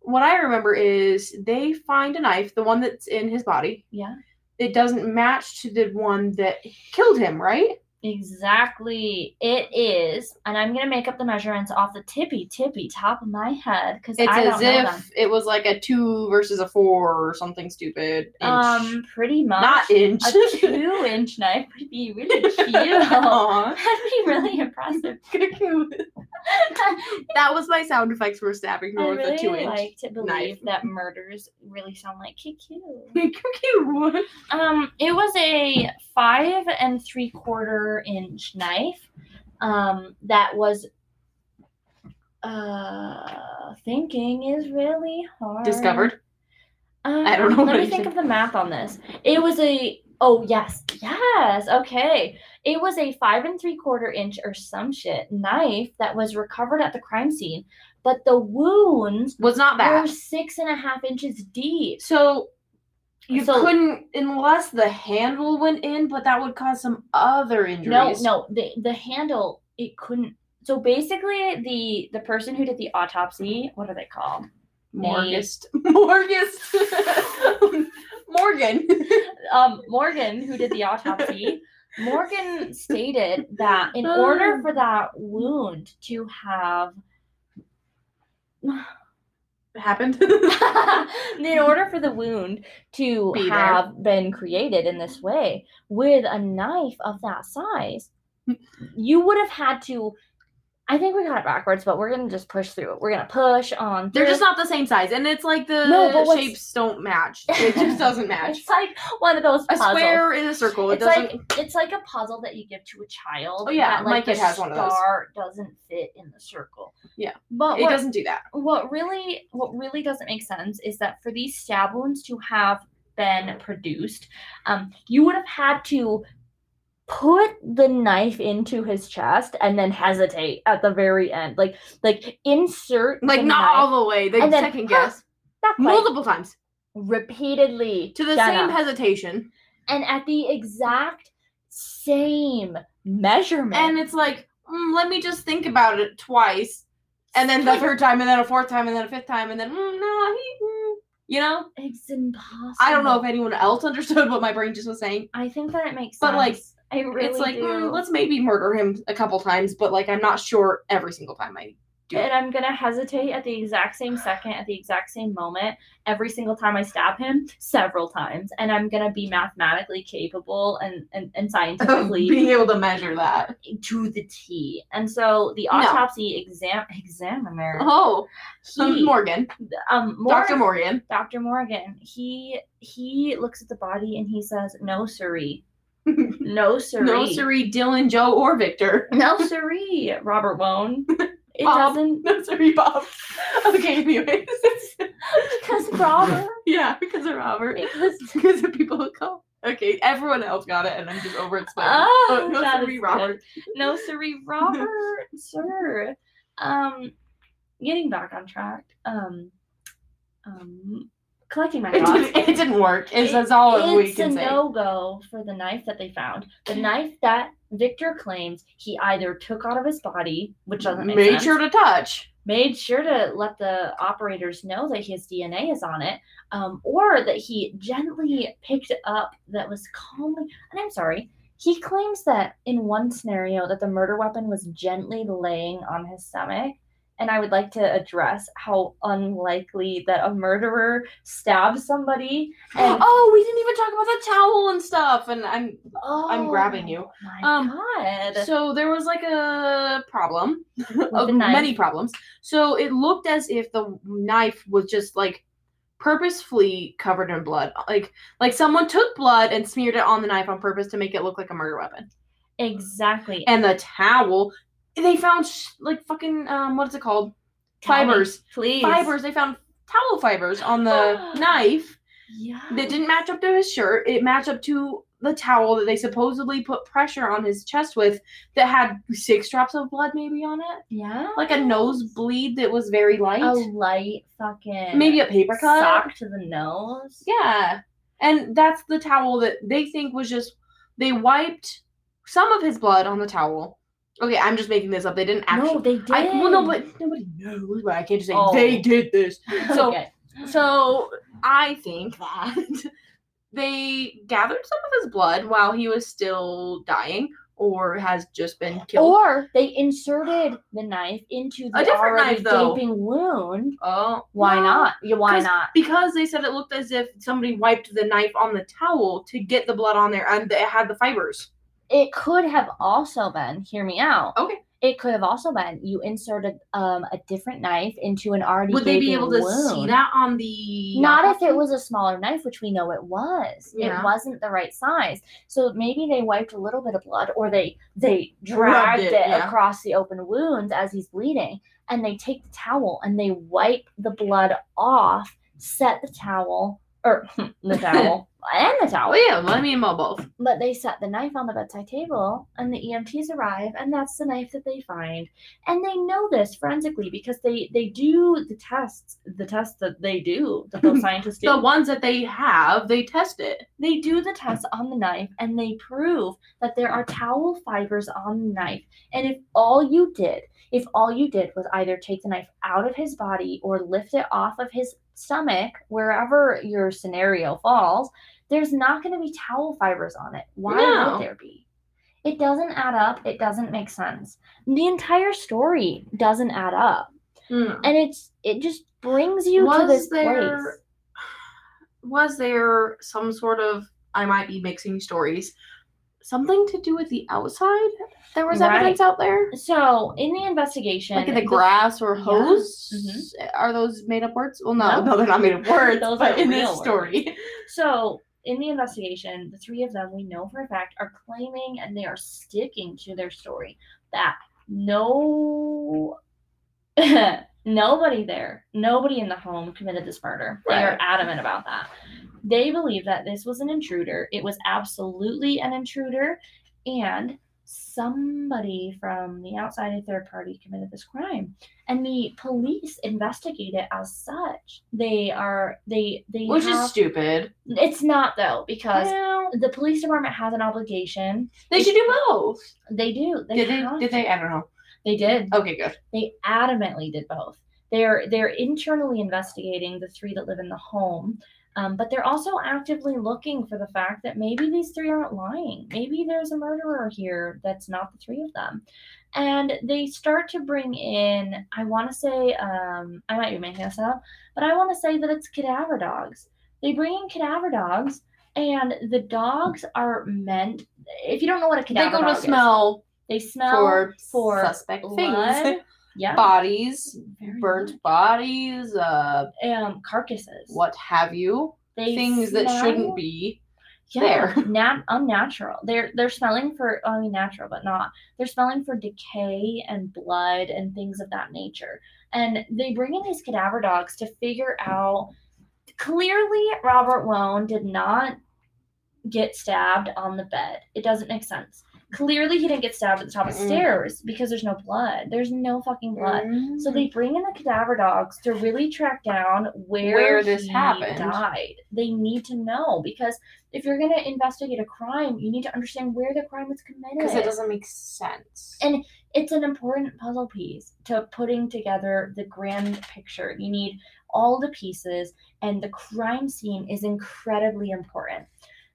What I remember is they find a knife, the one that's in his body. Yeah. It doesn't match to the one that killed him, right? Exactly. It is. And I'm going to make up the measurements off the tippy, tippy top of my head because It's I as if it was like a two versus a four or something stupid. Inch. Um, pretty much. not inch. A two inch knife would be really cute. That'd be really impressive. Cuckoo That was my sound effects for stabbing I her with really a two inch. like to believe knife. that murders really sound like. Cute. Um, it was a five and three quarter inch knife. Um, that was. Uh, thinking is really hard. Discovered. Um, I don't know Let what me think of the math on this. It was a. Oh yes, yes. Okay, it was a five and three quarter inch or some shit knife that was recovered at the crime scene, but the wounds Was not bad. were six and a half inches deep. So You So- couldn't unless the handle went in, but that would cause some other No, injuries. no, the the handle it couldn't. So basically, the the person who did the autopsy, what are they called? Morgist. Morgist. Morgan. Um, Morgan, who did the autopsy. Morgan stated that in order for that wound to have Happened. in order for the wound to Be there. have been created in this way with a knife of that size, hmm. you would have had to. I think we got it backwards, but we're gonna just push through it. We're gonna push on. They're just not the same size, and it's like the No, shapes don't match. It just doesn't match. It's like one of those A puzzles. square in a circle. It It's doesn't. like it's like a puzzle that you give to a child. Oh, yeah, that, my like, kid has one of those. Star doesn't fit in the circle. Yeah. but it what, doesn't do that. what really what really doesn't make sense is that for these stab wounds to have been produced, um, you would have had to put the knife into his chest and then hesitate at the very end, like like insert Like not knife, all the way. They then, second huh, guess quite, multiple times repeatedly to the same hesitation, and at the exact same measurement. and it's like, mm, let me just think about it twice, and then the third time, and then a fourth time, and then a fifth time, and then mm, no, he, mm, you know. it's impossible. I don't know if anyone else understood what my brain just was saying. I think that it makes But, sense. But like, I really it's like do. mm, let's maybe murder him a couple times, but like I'm not sure every single time I do. and. I'm gonna hesitate at the exact same second, at the exact same moment, every single time I stab him, several times, and I'm gonna be mathematically capable and and, and scientifically being able to measure that. to the T. And so the No. autopsy exam examiner, Oh, he, Morgan, um, Dr. Morgan, Morgan. Dr. Morgan, he he looks at the body and he says, "No, siree, no, siree, No, Siri, Dylan, Joe, or Victor. no, siree." Robert Wone. It Bob. doesn't No, Siri, Bob. Okay, anyways. because Robert. yeah, because of Robert. Because Because of people who call. Okay, everyone else got it, and I'm just over explaining. Ah, oh, no, is Robert. no, siree, Robert, sir. Um, getting back on track. Um, um, collecting my It thoughts. didn't, it didn't work. It's, that's all we can say. it's a no go for the knife that they found. The knife that Victor claims he either took out of his body, which doesn't make Made sense, sure to touch. made sure to let the operators know that his DNA is on it, um, or that he gently picked up that was calmly. And I'm sorry, he claims that in one scenario that the murder weapon was gently laying on his stomach. And I would like to address how unlikely that a murderer stabs somebody. And oh, we didn't even talk about the towel and stuff. And I'm oh, I'm grabbing you. My Um, God. So there was like a problem of many problems. So it looked as if the knife was just like purposefully covered in blood. Like like someone took blood and smeared it on the knife on purpose to make it look like a murder weapon. exactly. And the towel, they found like fucking um what is it called? Tell me, fibers. please. Fibers. They found towel fibers on the knife Yeah. that didn't match up to his shirt. It matched up to the towel that they supposedly put pressure on his chest with that had six drops of blood maybe on it. Yeah. Like a nosebleed that was very light. a light fucking maybe a paper cut. sock to the nose. Yeah. And that's the towel that they think was just they wiped some of his blood on the towel. Okay, I'm just making this up. They didn't actually no, they did. I well no, but nobody knows. But I can't just say Oh. they did this. so- okay. So I think that they gathered some of his blood while he was still dying or has just been killed. Or they inserted the knife into the A different already knife, though. gaping wound. oh, Why no, not? Yeah, why not? Because they said it looked as if somebody wiped the knife on the towel to get the blood on there and it had the fibers. It could have also been. Hear me out. Okay. It could have also been you inserted um a different knife into an already Would they be able to wound. see that on the Not if it was a smaller knife, which we know it was. Yeah. It wasn't the right size. So maybe they wiped a little bit of blood, or they they dragged it, it, yeah. across the open wounds as he's bleeding, and they take the towel and they wipe the blood off, set the towel or the towel and the towel. Oh yeah, let me know both. But they set the knife on the bedside table, and the EMTs arrive, and that's the knife that they find. And they know this forensically because they they do the tests, the tests that they do, that those scientists do. The ones that they have, they test it. They do the tests on the knife, and they prove that there are towel fibers on the knife. And if all you did, if all you did was either take the knife out of his body or lift it off of his stomach, wherever your scenario falls, there's not going to be towel fibers on it. Why No. would there be? It doesn't add up. It doesn't make sense. The entire story doesn't add up. Hmm. And it's it just brings you to this there- place. Was there some sort of I might be mixing stories? Something to do with the outside? There was Right. evidence out there? So in the investigation, Like in the grass or Yeah. hose? Are those made up words? Well, no, No. no, they're not made up words. Those but are in this story, So, in the investigation, the three of them, we know for a fact, are claiming and they are sticking to their story that no, nobody there, nobody in the home committed this murder. They are adamant about that. They believe that this was an intruder. It was absolutely an intruder, and somebody from the outside, a third party, committed this crime. And the police investigate it as such. They are they they which have- is stupid. it's not though because Well, the police department has an obligation. they should do both. They do. They Did they? Did they? I don't know. They did. Okay, good. They adamantly did both. They're they're internally investigating the three that live in the home, um, but they're also actively looking for the fact that maybe these three aren't lying. Maybe there's a murderer here that's not the three of them, and they start to bring in. I want to say um, I might be making this up, but I want to say that it's cadaver dogs. They bring in cadaver dogs, and the dogs are meant. If you don't know what a cadaver dog is, They go to dog is, smell they smell for for suspect blood. things, Yeah. bodies, Very burnt much. bodies, uh, um carcasses. what have you, They things that shouldn't be. yeah, there. nat- unnatural. They're they're smelling for I mean natural, but not. They're smelling for decay and blood and things of that nature. And they bring in these cadaver dogs to figure out. Clearly, Robert Wone did not get stabbed on the bed. It doesn't make sense. Clearly, he didn't get stabbed at the top of the stairs because there's no blood. There's no fucking blood. So Mm. they bring in the cadaver dogs to really track down where, Where this he happened. died. They need to know because if you're gonna investigate a crime, you need to understand where the crime was committed. because it doesn't make sense. And it's an important puzzle piece to putting together the grand picture. You need all the pieces, and the crime scene is incredibly important.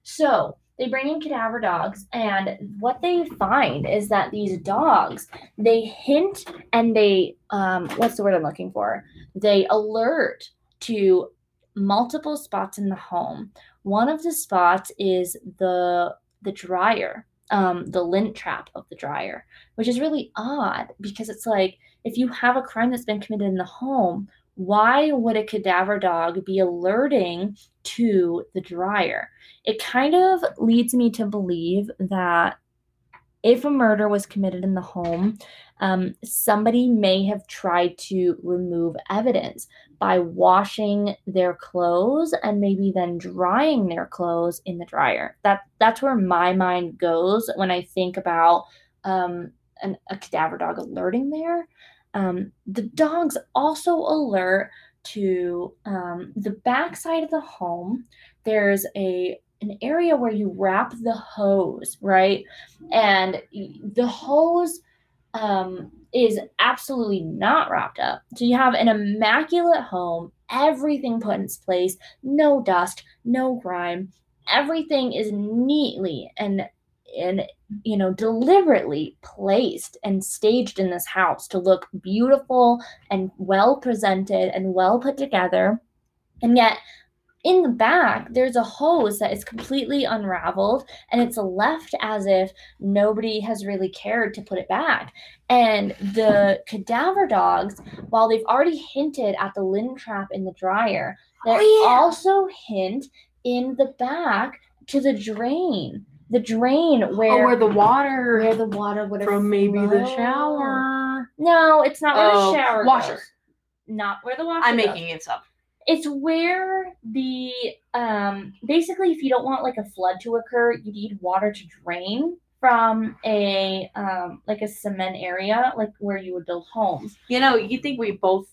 So they bring in cadaver dogs, and what they find is that these dogs they hint and they um what's the word I'm looking for? They alert to multiple spots in the home. One of the spots is the the dryer, um, the lint trap of the dryer which is really odd because it's like if you have a crime that's been committed in the home, why would a cadaver dog be alerting to the dryer? It kind of leads me to believe that if a murder was committed in the home, um, somebody may have tried to remove evidence by washing their clothes and maybe then drying their clothes in the dryer. That that's where my mind goes when I think about um, an, a cadaver dog alerting there. Um, the dogs also alert to um, the back side of the home. There's a an area where you wrap the hose, right? And the hose um, is absolutely not wrapped up. So you have an immaculate home, everything put in its place, no dust, no grime. Everything is neatly and and you know deliberately placed and staged in this house to look beautiful and well presented and well put together. And yet in the back there's a hose that is completely unraveled and it's left as if nobody has really cared to put it back and the cadaver dogs while they've already hinted at the lint trap in the dryer they Oh, yeah. also hint in the back to the drain the drain where oh, where the water where the water would from maybe the shower. no it's not where Oh, the shower washer. goes. not where the washer I'm goes. making it up. It's where the um basically if you don't want like a flood to occur, you need water to drain from a um like a cement area, like where you would build homes. You know, you think we both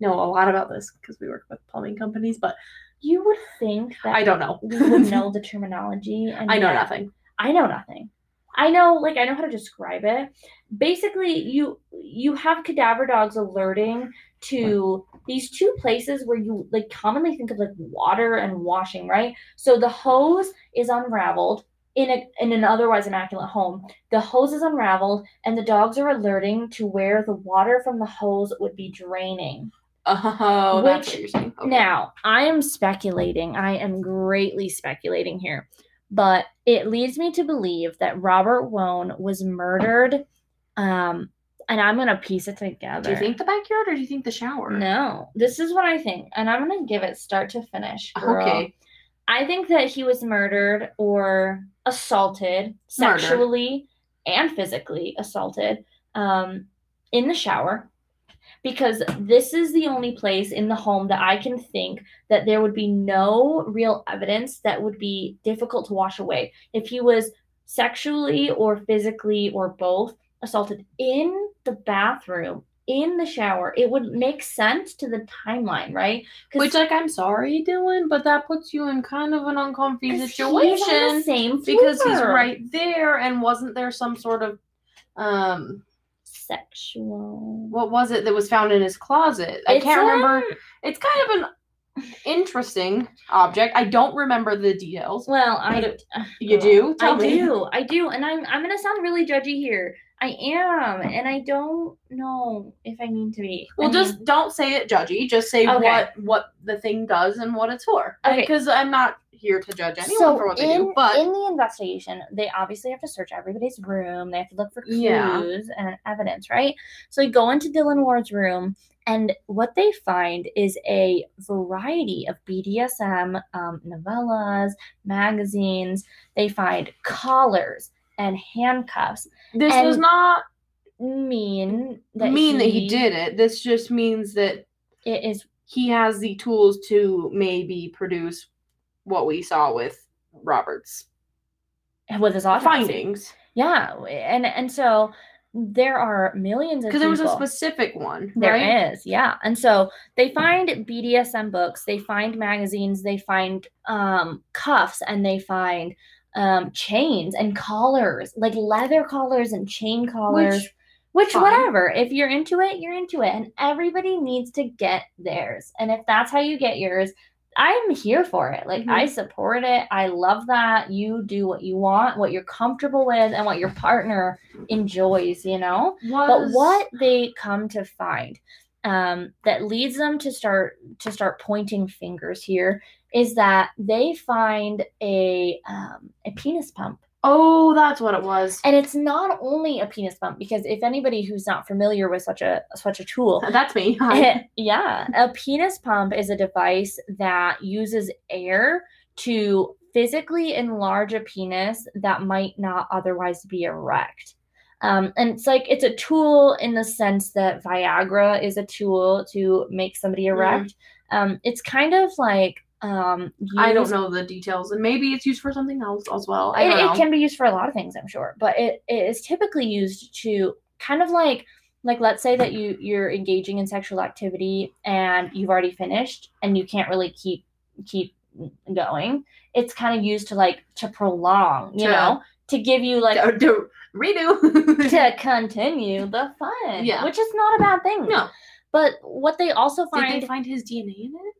know a lot about this because we work with plumbing companies, but You would think that I don't know. we would know the terminology. And I know nothing. I know nothing. I know, like, I know how to describe it. Basically, you you have cadaver dogs alerting to these two places where you like commonly think of like water and washing, right? So the hose is unraveled in a in an otherwise immaculate home. The hose is unraveled, and the dogs are alerting to where the water from the hose would be draining. Oh, that's Which- what you're saying. Okay. Now, I am speculating. I am greatly speculating here. But it leads me to believe that Robert Wone was murdered. Um, and I'm going to piece it together. do you think the backyard or do you think the shower? No, this is what I think. And I'm going to give it start to finish. girl. Okay. I think that he was murdered or assaulted Murdered. sexually and physically assaulted um, in the shower because this is the only place in the home that I can think that there would be no real evidence that would be difficult to wash away. If he was sexually or physically or both assaulted in the bathroom, in the shower, it would make sense to the timeline, right? Which, like, I'm sorry, Dylan, but that puts you in kind of an uncomfy 'cause he's on situation the same because he's right there. And wasn't there some sort of, um, sexual. what was it that was found in his closet? I It's, can't remember. It's kind of an interesting object. I don't remember the details. Well, I You do? I me. do. I do. And I'm I'm gonna sound really judgy here. I am, and I don't know if I mean to be. Well, I just mean, don't say it judgy. Just say Okay. what what the thing does and what it's for. Okay. Because I'm not here to judge anyone so for what they in, do. But in the investigation, they obviously have to search everybody's room. They have to look for clues Yeah. and evidence, right? So they go into Dylan Ward's room, and what they find is a variety of BDSM um, novellas, magazines. They find collars and handcuffs. this does not Mean that mean that he did it. This just means that It is he has the tools to maybe produce what we saw with Robert's with his autopsy. findings. Yeah, and and so there are millions of Because there was a specific one, There right? is, yeah. And so they find BDSM books, they find magazines, they find um, cuffs, and they find um, chains and collars, like leather collars and chain collars. Which, fine. whatever. If you're into it, you're into it. And everybody needs to get theirs. And if that's how you get yours, I'm here for it. Like, I support it. I love that. You do what you want, what you're comfortable with, and what your partner enjoys, you know? but what they come to find um, that leads them to start to start pointing fingers here is that they find a um, a penis pump Oh, that's what it was. and it's not only a penis pump because if anybody who's not familiar with such a such a tool That's me. Hi. yeah a penis pump is a device that uses air to physically enlarge a penis that might not otherwise be erect um, and it's like it's a tool in the sense that viagra is a tool to make somebody erect um, it's kind of like um, I don't know the details, and maybe it's used for something else as well. It, it can be used for a lot of things i'm sure but it, it is typically used to kind of like like let's say that you you're engaging in sexual activity and you've already finished and you can't really keep keep going it's kind of used to like to prolong you To- know to give you like Do- do- redo. to continue the fun Yeah. which is not a bad thing no. but what they also Did find they find his DNA in it?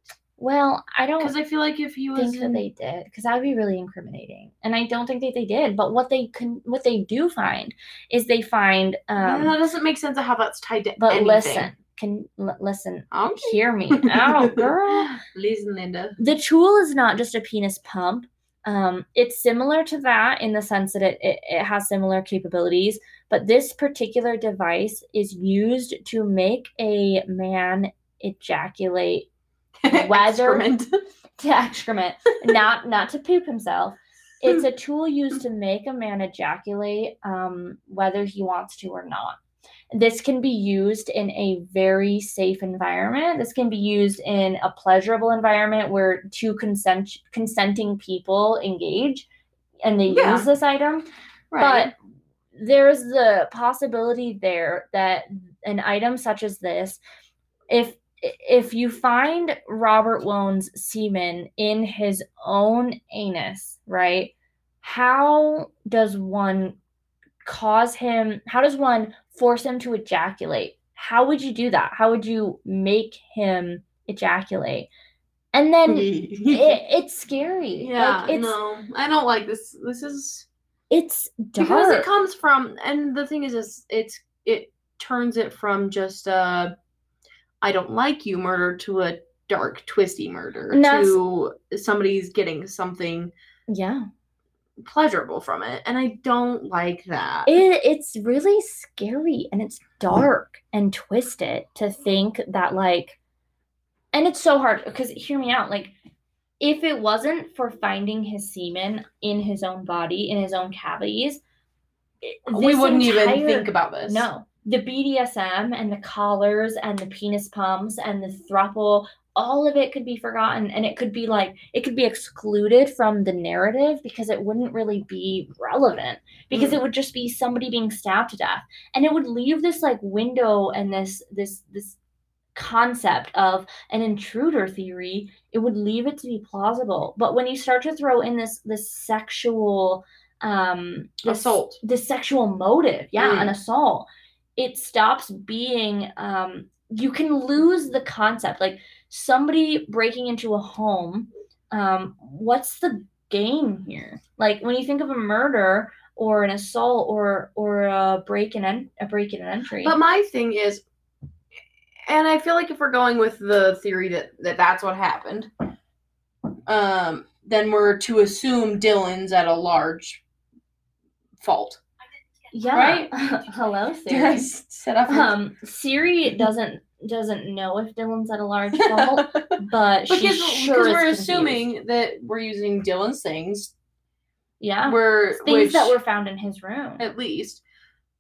Well i don't Because I feel like if he was think that they did because that would be really incriminating and i don't think that they did but what they can what they do find is they find um that doesn't make sense of how that's tied to but anything. listen can l- listen Okay. hear me oh girl Listen, Linda. the tool is not just a penis pump um it's similar to that in the sense that it, it, it has similar capabilities but this particular device is used to make a man ejaculate Whether- Excrement. to excrement, not not to poop himself. It's a tool used to make a man ejaculate, um, whether he wants to or not. This can be used in a very safe environment. This can be used in a pleasurable environment where two consent consenting people engage and they Yeah. use this item. But there's the possibility there that an item such as this, if if you find Robert Wone's semen in his own anus, right? How does one cause him? How does one force him to ejaculate? How would you do that? How would you make him ejaculate? And then it, it's scary. yeah, like, it's no, I don't like this. This is it's dark. because it comes from, and the thing is, is it's it turns it from just a I don't like you murder to a dark, twisty murder to somebody's getting something yeah. pleasurable from it, and I don't like that. It, it's really scary and it's dark and twisted to think that like and it's so hard because hear me out like if it wasn't for finding his semen in his own body in his own cavities we wouldn't even think about this. no the bdsm and the collars and the penis pumps and the thruple all of it could be forgotten and it could be like it could be excluded from the narrative because it wouldn't really be relevant because Mm. it would just be somebody being stabbed to death and it would leave this like window and this this this concept of an intruder theory it would leave it to be plausible but when you start to throw in this this sexual um this, Assault. this sexual motive yeah Mm. an assault it stops being um you can lose the concept like somebody breaking into a home um what's the game here like when you think of a murder or an assault or or a break and en- a break and entry But my thing is, and I feel like if we're going with the theory that, that that's what happened, um, then we're to assume Dylan's at a large fault. Yeah right? hello Did I Siri. set up? um Siri doesn't doesn't know if Dylan's at a large fault but because she's sure because we're assuming that we're using Dylan's things, yeah we're things that were found in his room at least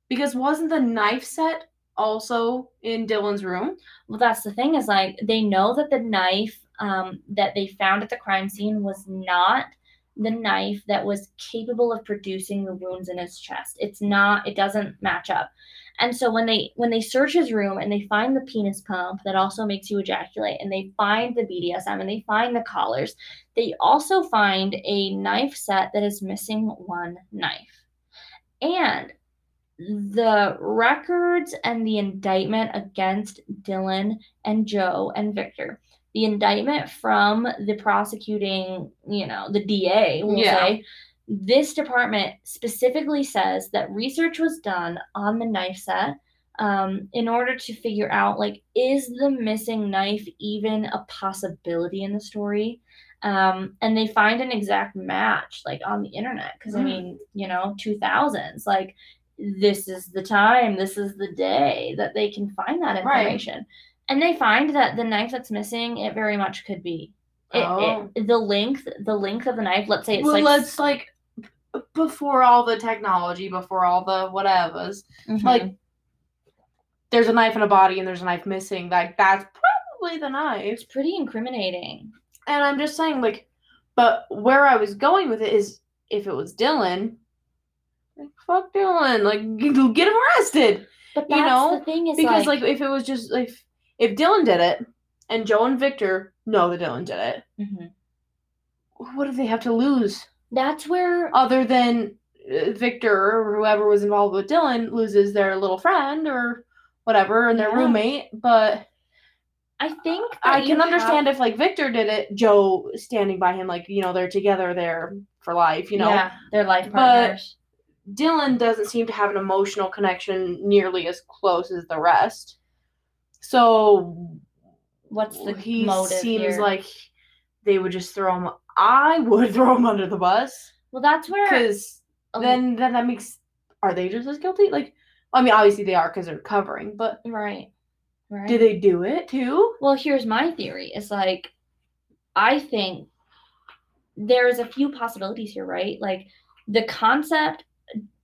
because wasn't the knife set also in Dylan's room? well that's the thing is like they know that the knife um, that they found at the crime scene was not the knife that was capable of producing the wounds in his chest it's not it doesn't match up and so when they when they search his room and they find the penis pump that also makes you ejaculate and they find the bdsm and they find the collars they also find a knife set that is missing one knife and the records and the indictment against Dylan and Joe and Victor. The indictment from the prosecuting, you know, the DA will Yeah. say this department specifically says that research was done on the knife set um, in order to figure out like is the missing knife even a possibility in the story um, and they find an exact match like on the internet because i Mm. mean you know 2000s like this is the time this is the day that they can find that information. Right. And they find that the knife that's missing it very much could be it, it- Oh. the length the length of the knife let's say it's well, like let's like before all the technology, before all the whatevers, Mhm. like there's a knife in a body and there's a knife missing. Like that's probably the knife. it's pretty incriminating And I'm just saying, like, but where I was going with it is if it was Dylan, like fuck Dylan, like get him arrested. but You know, the thing is Because like, like if it was just like if Dylan did it and Joe and Victor know that Dylan did it, Mhm. what do they have to lose that's where other than uh, Victor or whoever was involved with Dylan loses their little friend or whatever and their Yeah. roommate? But i think I can have- understand if like Victor did it, Joe standing by him, like you know they're together there for life. You know, yeah they're life But- partners Dylan doesn't seem to have an emotional connection nearly as close as the rest. So what's the he motive seems here? like they would just throw him. I would throw him under the bus well that's where because a- then then that makes are they just as guilty? Like, I mean, obviously they are because they're covering, but right right do they do it too? Well, here's my theory. It's like I think there's a few possibilities here, right? Like the concept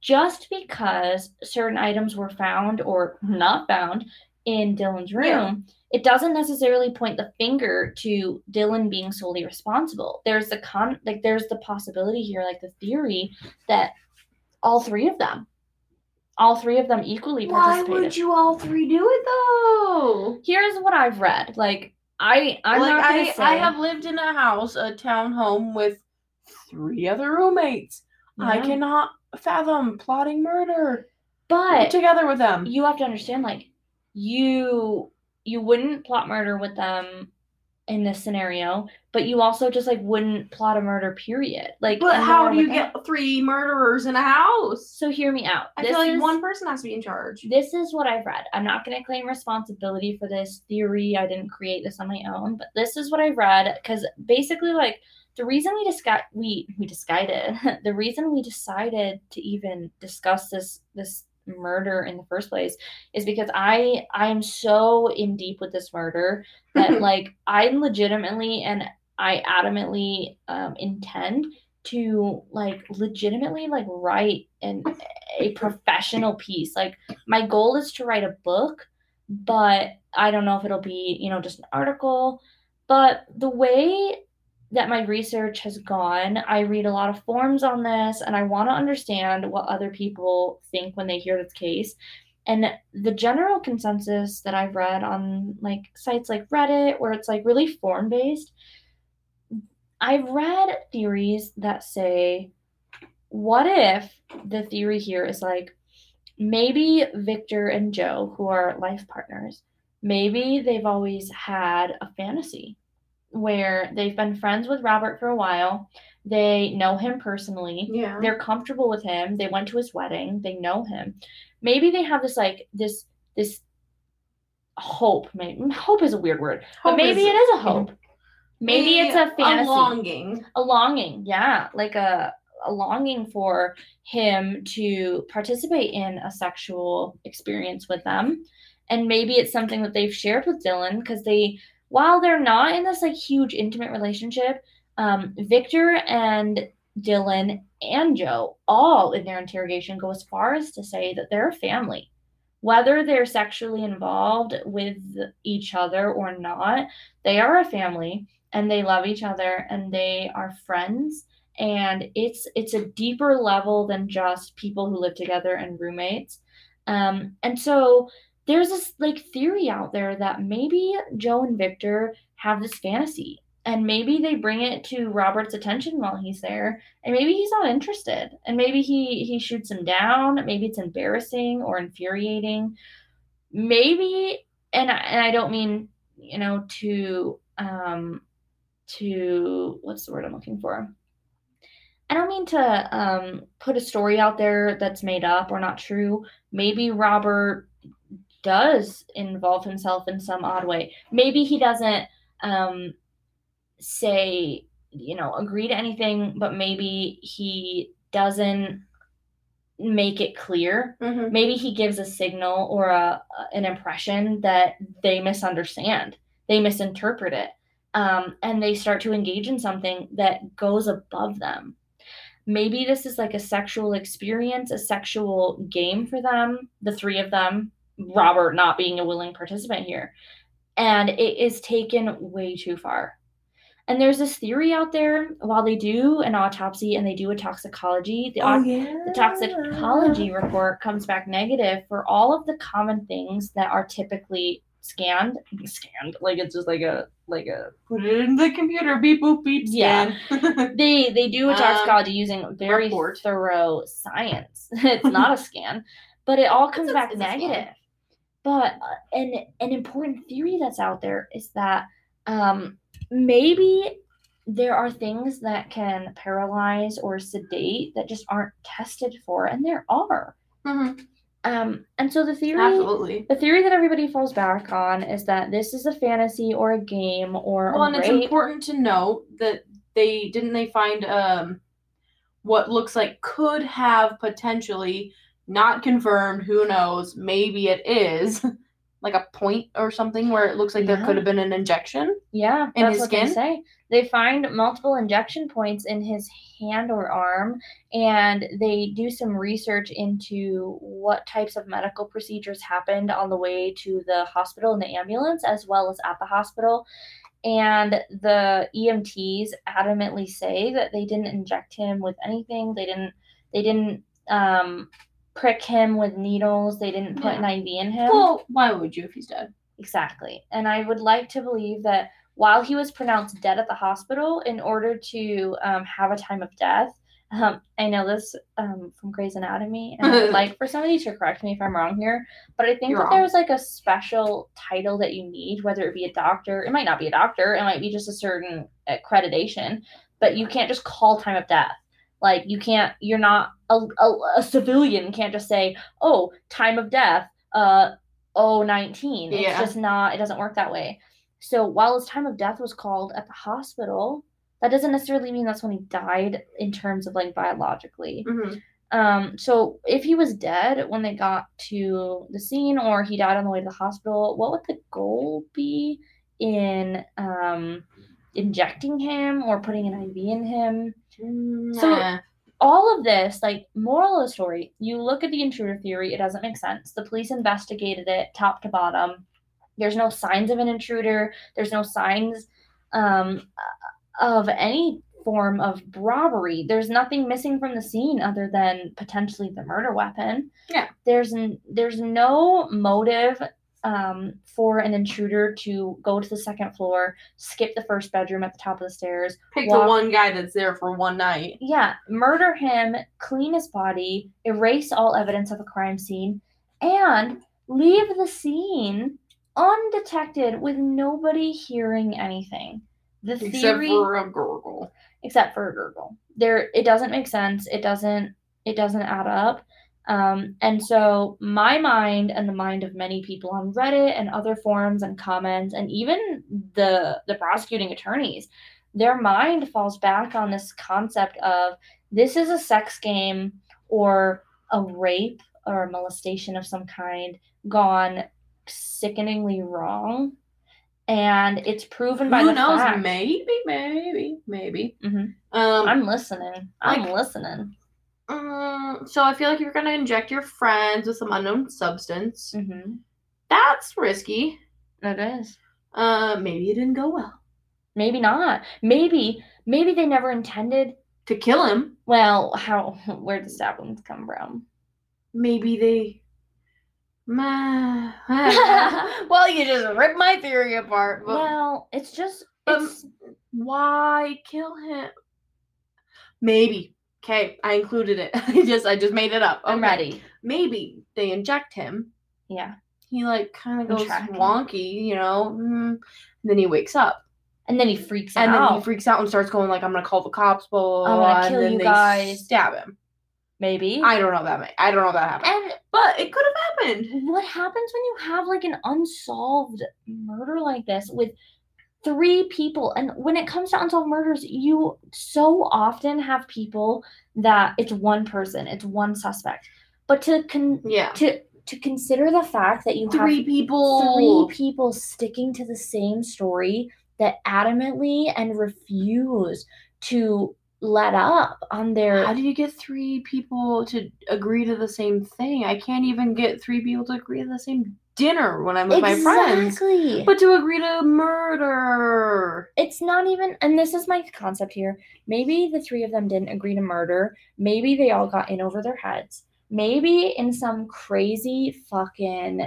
just because certain items were found or not found in Dylan's room, Yeah. it doesn't necessarily point the finger to Dylan being solely responsible. There's the con like there's the possibility here, like the theory that all three of them, all three of them equally participated. Why would you all three do it though? Here's what I've read. Like I, I'm like not gonna I, say. I have lived in a house, a town home with three other roommates. I cannot fathom plotting murder but together with them. you have to understand like you you wouldn't plot murder with them in this scenario but you also just like wouldn't plot a murder period like but how do you get three murderers in a house? so hear me out I this feel like is, one person has to be in charge. this is what i've read i'm not going to claim responsibility for this theory i didn't create this on my own but this is what i've read because basically like the reason we discuss we we decided the reason we decided to even discuss this this murder in the first place is because i i am so in deep with this murder that like i legitimately and i adamantly um, intend to like legitimately like write an a professional piece. Like my goal is to write a book but i don't know if it'll be you know just an article. But the way that my research has gone i read a lot of forums on this and i want to understand what other people think when they hear this case. And the general consensus that i've read on like sites like reddit where it's like really form based i've read theories that say what if the theory here is like maybe Victor and Joe, who are life partners, maybe they've always had a fantasy where they've been friends with Robert for a while. They know him personally. Yeah. They're comfortable with him. They went to his wedding. They know him. Maybe they have this like this this hope. Maybe hope is a weird word, but maybe it is a hope. Maybe it's a fantasy A longing. a longing yeah like a a longing for him to participate in a sexual experience with them and maybe it's something that they've shared with dylan because they while they're not in this like huge intimate relationship um, victor and dylan and joe all in their interrogation go as far as to say that they're a family. Whether they're sexually involved with each other or not they are a family and they love each other and they are friends. And it's it's a deeper level than just people who live together and roommates. Um, and so there's this like theory out there that maybe joe and victor have this fantasy and maybe they bring it to robert's attention while he's there and maybe he's not interested and maybe he he shoots him down maybe it's embarrassing or infuriating maybe and I, and I don't mean you know to um to what's the word I'm looking for? I don't mean to um, put a story out there that's made up or not true. Maybe Robert does involve himself in some odd way. Maybe he doesn't um, say, you know, agree to anything, but maybe he doesn't make it clear. Mhm. Maybe he gives a signal or a an impression that they misunderstand. They misinterpret it um, and they start to engage in something that goes above them. Maybe this is like a sexual experience, a sexual game for them, the three of them, Robert not being a willing participant here. And it is taken way too far. And there's this theory out there while they do an autopsy and they do a toxicology, the, au- yeah. the toxicology report comes back negative for all of the common things that are typically scanned. Scanned, like it's just like a like a Put it in the computer. Beep boop beep. Yeah. They they do a Um, toxicology using very report. thorough science. it's not a scan, but it all comes It's back a negative. But uh, an an important theory that's out there is that um, maybe there are things that can paralyze or sedate that just aren't tested for, and there are. Mm-hmm. Um, and so the theory Absolutely. the theory that everybody falls back on is that this is a fantasy or a game or Well, a and it's important to note that they didn't they find um what looks like could have potentially not confirmed, who knows, maybe it is like a point or something where it looks like there could have been an injection. Yeah, In his what they skin? say. They find multiple injection points in his hand or arm, and they do some research into what types of medical procedures happened on the way to the hospital in the ambulance, as well as at the hospital. And the EMTs adamantly say that they didn't inject him with anything. They didn't. They didn't um, prick him with needles. They didn't put Yeah. an IV in him. Well, why would you if he's dead? Exactly. And I would like to believe that while he was pronounced dead at the hospital, in order to um, have a time of death, um, I know this um, from Grey's Anatomy, and I would like for somebody to correct me if I'm wrong here, but I think You're that wrong. there's like a special title that you need, whether it be a doctor, it might not be a doctor, it might be just a certain accreditation, but you can't just call time of death. Like you can't, you're not a, a, a civilian can't just say, oh, time of death, uh, oh, 019. It's Yeah. just not, it doesn't work that way. So while his time of death was called at the hospital, that doesn't necessarily mean that's when he died in terms of like biologically. Mm-hmm. Um, so if he was dead when they got to the scene or he died on the way to the hospital, what would the goal be in um injecting him or putting an IV in him? So- Nah. all of this, like moral of the story, you look at the intruder theory, it doesn't make sense. The police investigated it top to bottom. There's no signs of an intruder. There's no signs um, of any form of robbery. There's nothing missing from the scene other than potentially the murder weapon. Yeah. There's n- there's no motive um, for an intruder to go to the second floor, skip the first bedroom at the top of the stairs, Pick walk- the one guy that's there for one night. yeah, murder him, clean his body, erase all evidence of a crime scene, and leave the scene undetected with nobody hearing anything. The Except theory, for a gurgle. except for a gurgle, there it doesn't make sense. It doesn't. It doesn't add up. Um, and so my mind and the mind of many people on Reddit and other forums and comments and even the the prosecuting attorneys, their mind falls back on this concept of this is a sex game or a rape or a molestation of some kind gone sickeningly wrong. And it's proven by Who the knows? fact. Maybe, maybe, maybe. Mhm. Um, I'm listening. I'm Like- listening. Mm, so I feel like you're gonna inject your friends with some unknown substance, Mm-hmm. that's risky. It is. Uh, maybe it didn't go well. Maybe not. Maybe maybe they never intended. To kill him, Well, how where the stab wounds come from? maybe they. Well, you just ripped my theory apart. But well, it's just Um, why kill him? Maybe. Okay, I included it. I just I just made it up. I'm ready. Maybe they inject him. Yeah. He like kind of goes tracking. wonky, you know. mm, And then he wakes up, And then he freaks and out. And then he freaks out and starts going like, "I'm gonna call the cops." Blah blah. I'm blah, gonna and kill then you they guys. Stab him. Maybe. I don't know that. May, I don't know that happened, and but it could have happened. what happens when you have like an unsolved murder like this with three people and when it comes to unsolved murders you so often have people that it's one person it's one suspect but to con- Yeah. to to consider the fact that you Three have people. three people sticking to the same story that adamantly and refuse to let up on their How do you get three people to agree to the same thing? I can't even get three people to agree to the same dinner when I'm with my friends. But to agree to murder. it's not even and this is my concept here maybe the three of them didn't agree to murder maybe they all got in over their heads maybe in some crazy fucking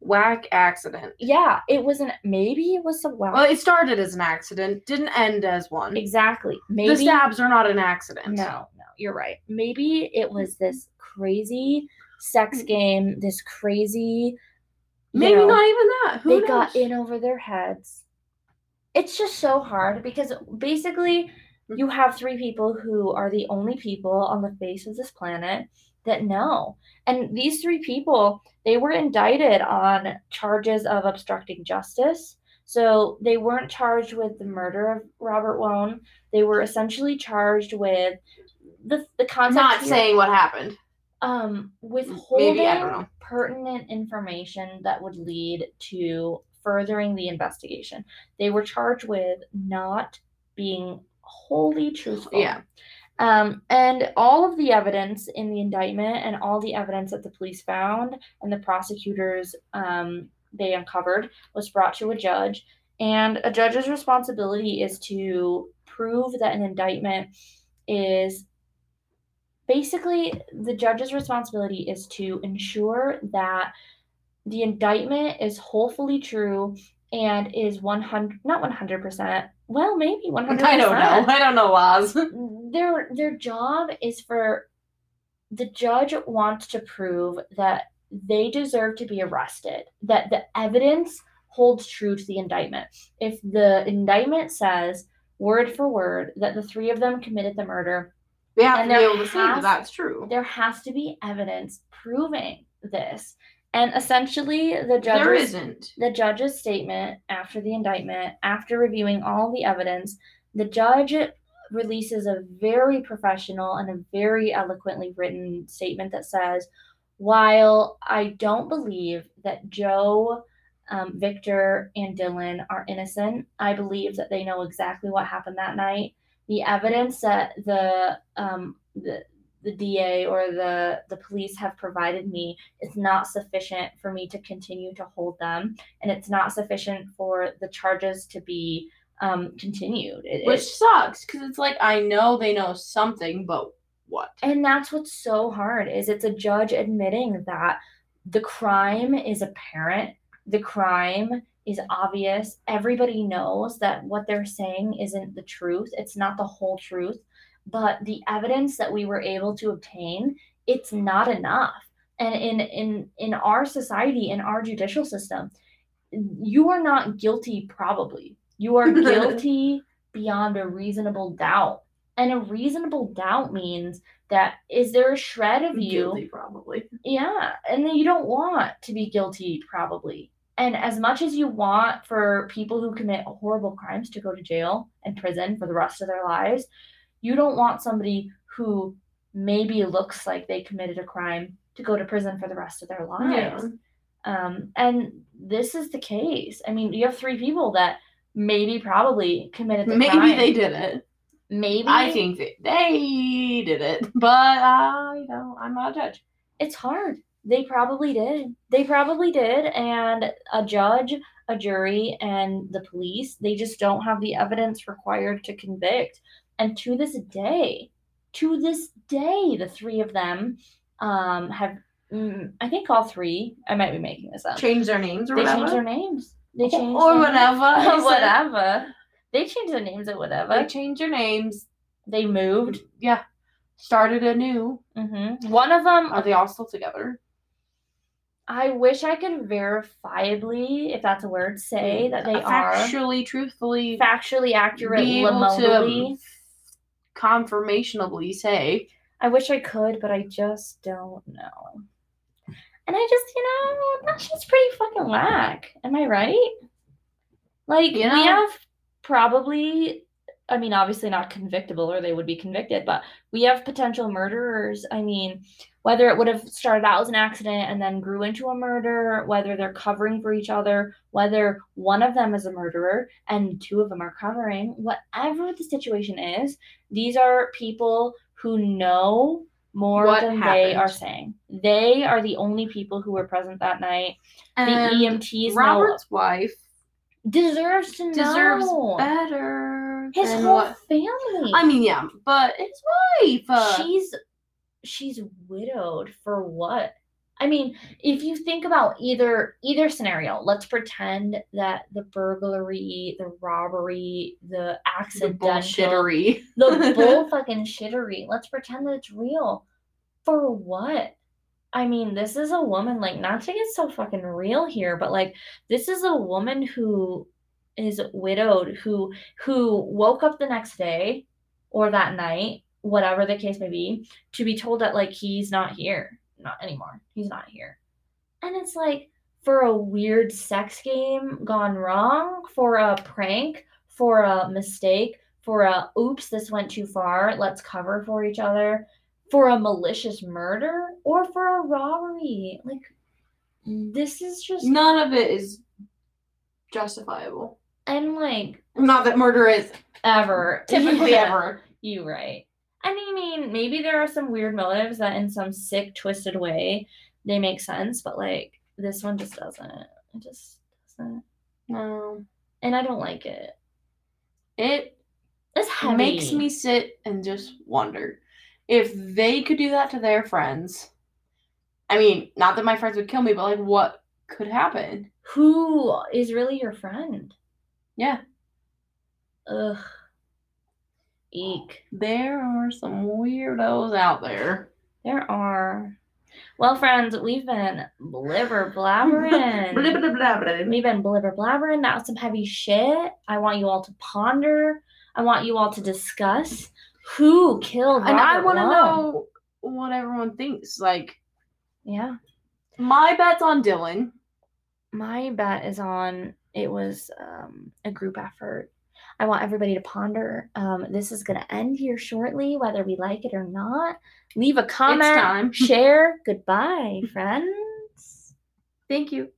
Whack accident. yeah it wasn't maybe it was a wow Well, it started as an accident, didn't end as one. exactly maybe The stabs are not an accident. no no you're right maybe it was this crazy sex game this crazy Maybe know, not even that. Who they knows? got in over their heads. It's just so hard because basically you mm. have three people who are the only people on the face of this planet that know. And these three people, they were indicted on charges of obstructing justice. So they weren't charged with the murder of Robert Wone. They were essentially charged with the the I'm concept not here- saying what happened. Um withholding Maybe, I don't know. pertinent information that would lead to furthering the investigation. They were charged with not being wholly truthful. Yeah. Um, and all of the evidence in the indictment and all the evidence that the police found and the prosecutors um, they uncovered was brought to a judge. And a judge's responsibility is to prove that an indictment is basically the judge's responsibility is to ensure that the indictment is wholly true and is 100 not 100% well maybe 100% I don't know. I don't know laws. their their job is for the judge wants to prove that they deserve to be arrested that the evidence holds true to the indictment if the indictment says word for word that the three of them committed the murder They have And to be able to say that that's true. there has to be evidence proving this and essentially the judge There isn't. the judge's statement after the indictment, after reviewing all the evidence, the judge releases a very professional and a very eloquently written statement that says, While I don't believe that Joe, um, Victor, and Dylan are innocent, I believe that they know exactly what happened that night. The evidence that the um, the the DA or the the police have provided me is not sufficient for me to continue to hold them, and it's not sufficient for the charges to be um, continued. It- Which it- sucks because it's like I know they know something, but what? and that's what's so hard is it's a judge admitting that the crime is apparent, the crime is obvious. Everybody knows that what they're saying isn't the truth. It's not the whole truth, but the evidence that we were able to obtain, it's not enough. And in in in our society, in our judicial system, you are not guilty probably. You are guilty beyond a reasonable doubt. And a reasonable doubt means that is there a shred of you Guilty, probably. yeah, and then you don't want to be guilty, probably. And as much as you want for people who commit horrible crimes to go to jail and prison for the rest of their lives, you don't want somebody who maybe looks like they committed a crime to go to prison for the rest of their lives. Um, and this is the case. I mean, you have three people that maybe probably committed the Maybe crime. they did it. Maybe I think they did it, but I don't. I'm not a judge. it's hard. They probably did. They probably did. And a judge, a jury, and the police, they just don't have the evidence required to convict. And to this day, to this day, the three of them um, have, mm, I think all three, I might be making this up. Change their names or they whatever. changed their names. They changed or their whatever. names. whatever. They changed their names or whatever. They changed their names. They moved. Yeah. Started anew. hmm One of them, Are they all still together? I wish I could verifiably, if that's a word, say mm, that they are Factually, truthfully, factually accurate. be able to confirmationably say. I wish I could, but I just don't know. And I just, you know, that shit's pretty fucking whack. Am I right? Like, You we have probably, I mean, obviously not convictable or they would be convicted, but we have potential murderers. I mean, whether it would have started out as an accident and then grew into a murder, whether they're covering for each other, whether one of them is a murderer and two of them are covering, whatever the situation is, these are people who know more What than they are saying. They are the only people who were present that night. And the EMTs Robert's wife deserves to deserves know. better His whole what. family. I mean, yeah, but his wife. Uh, she's she's widowed for what? I mean, if you think about either either scenario, let's pretend that the burglary, the robbery, the the accidental, bullshittery. the bull fucking shittery. Let's pretend that it's real. For what? I mean, this is a woman, like, not to get so fucking real here, but like, this is a woman who is widowed, who who woke up the next day or that night, whatever the case may be, to be told that like he's not here, not anymore. He's not here. And it's like for a weird sex game gone wrong, for a prank, for a mistake, for a oops, this went too far, let's cover for each other. for a malicious murder or for a robbery. Like this is just None of it is justifiable. and like Not that murder is ever typically Yeah, ever. You right. And I mean, maybe there are some weird motives that in some sick, twisted way they make sense, but like this one just doesn't. It just doesn't. No. And I don't like it. It It's heavy. makes me sit and just wonder if they could do that to their friends. I mean, not that my friends would kill me, but like what could happen? Who is really your friend? Yeah. Ugh. Eek. There are some weirdos out there. There are. Well, friends, we've been blibber blabbering. Blah, blah. We've been blibber blabbering. That was some heavy shit. I want you all to ponder. I want you all to discuss who killed And I want to know what everyone thinks. Like, Yeah. my bet's on Dylan. My bet is on it was um, a group effort. I want everybody to ponder. Um, this is going to end here shortly, whether we like it or not. Leave a comment, time. share. Goodbye, friends. Thank you.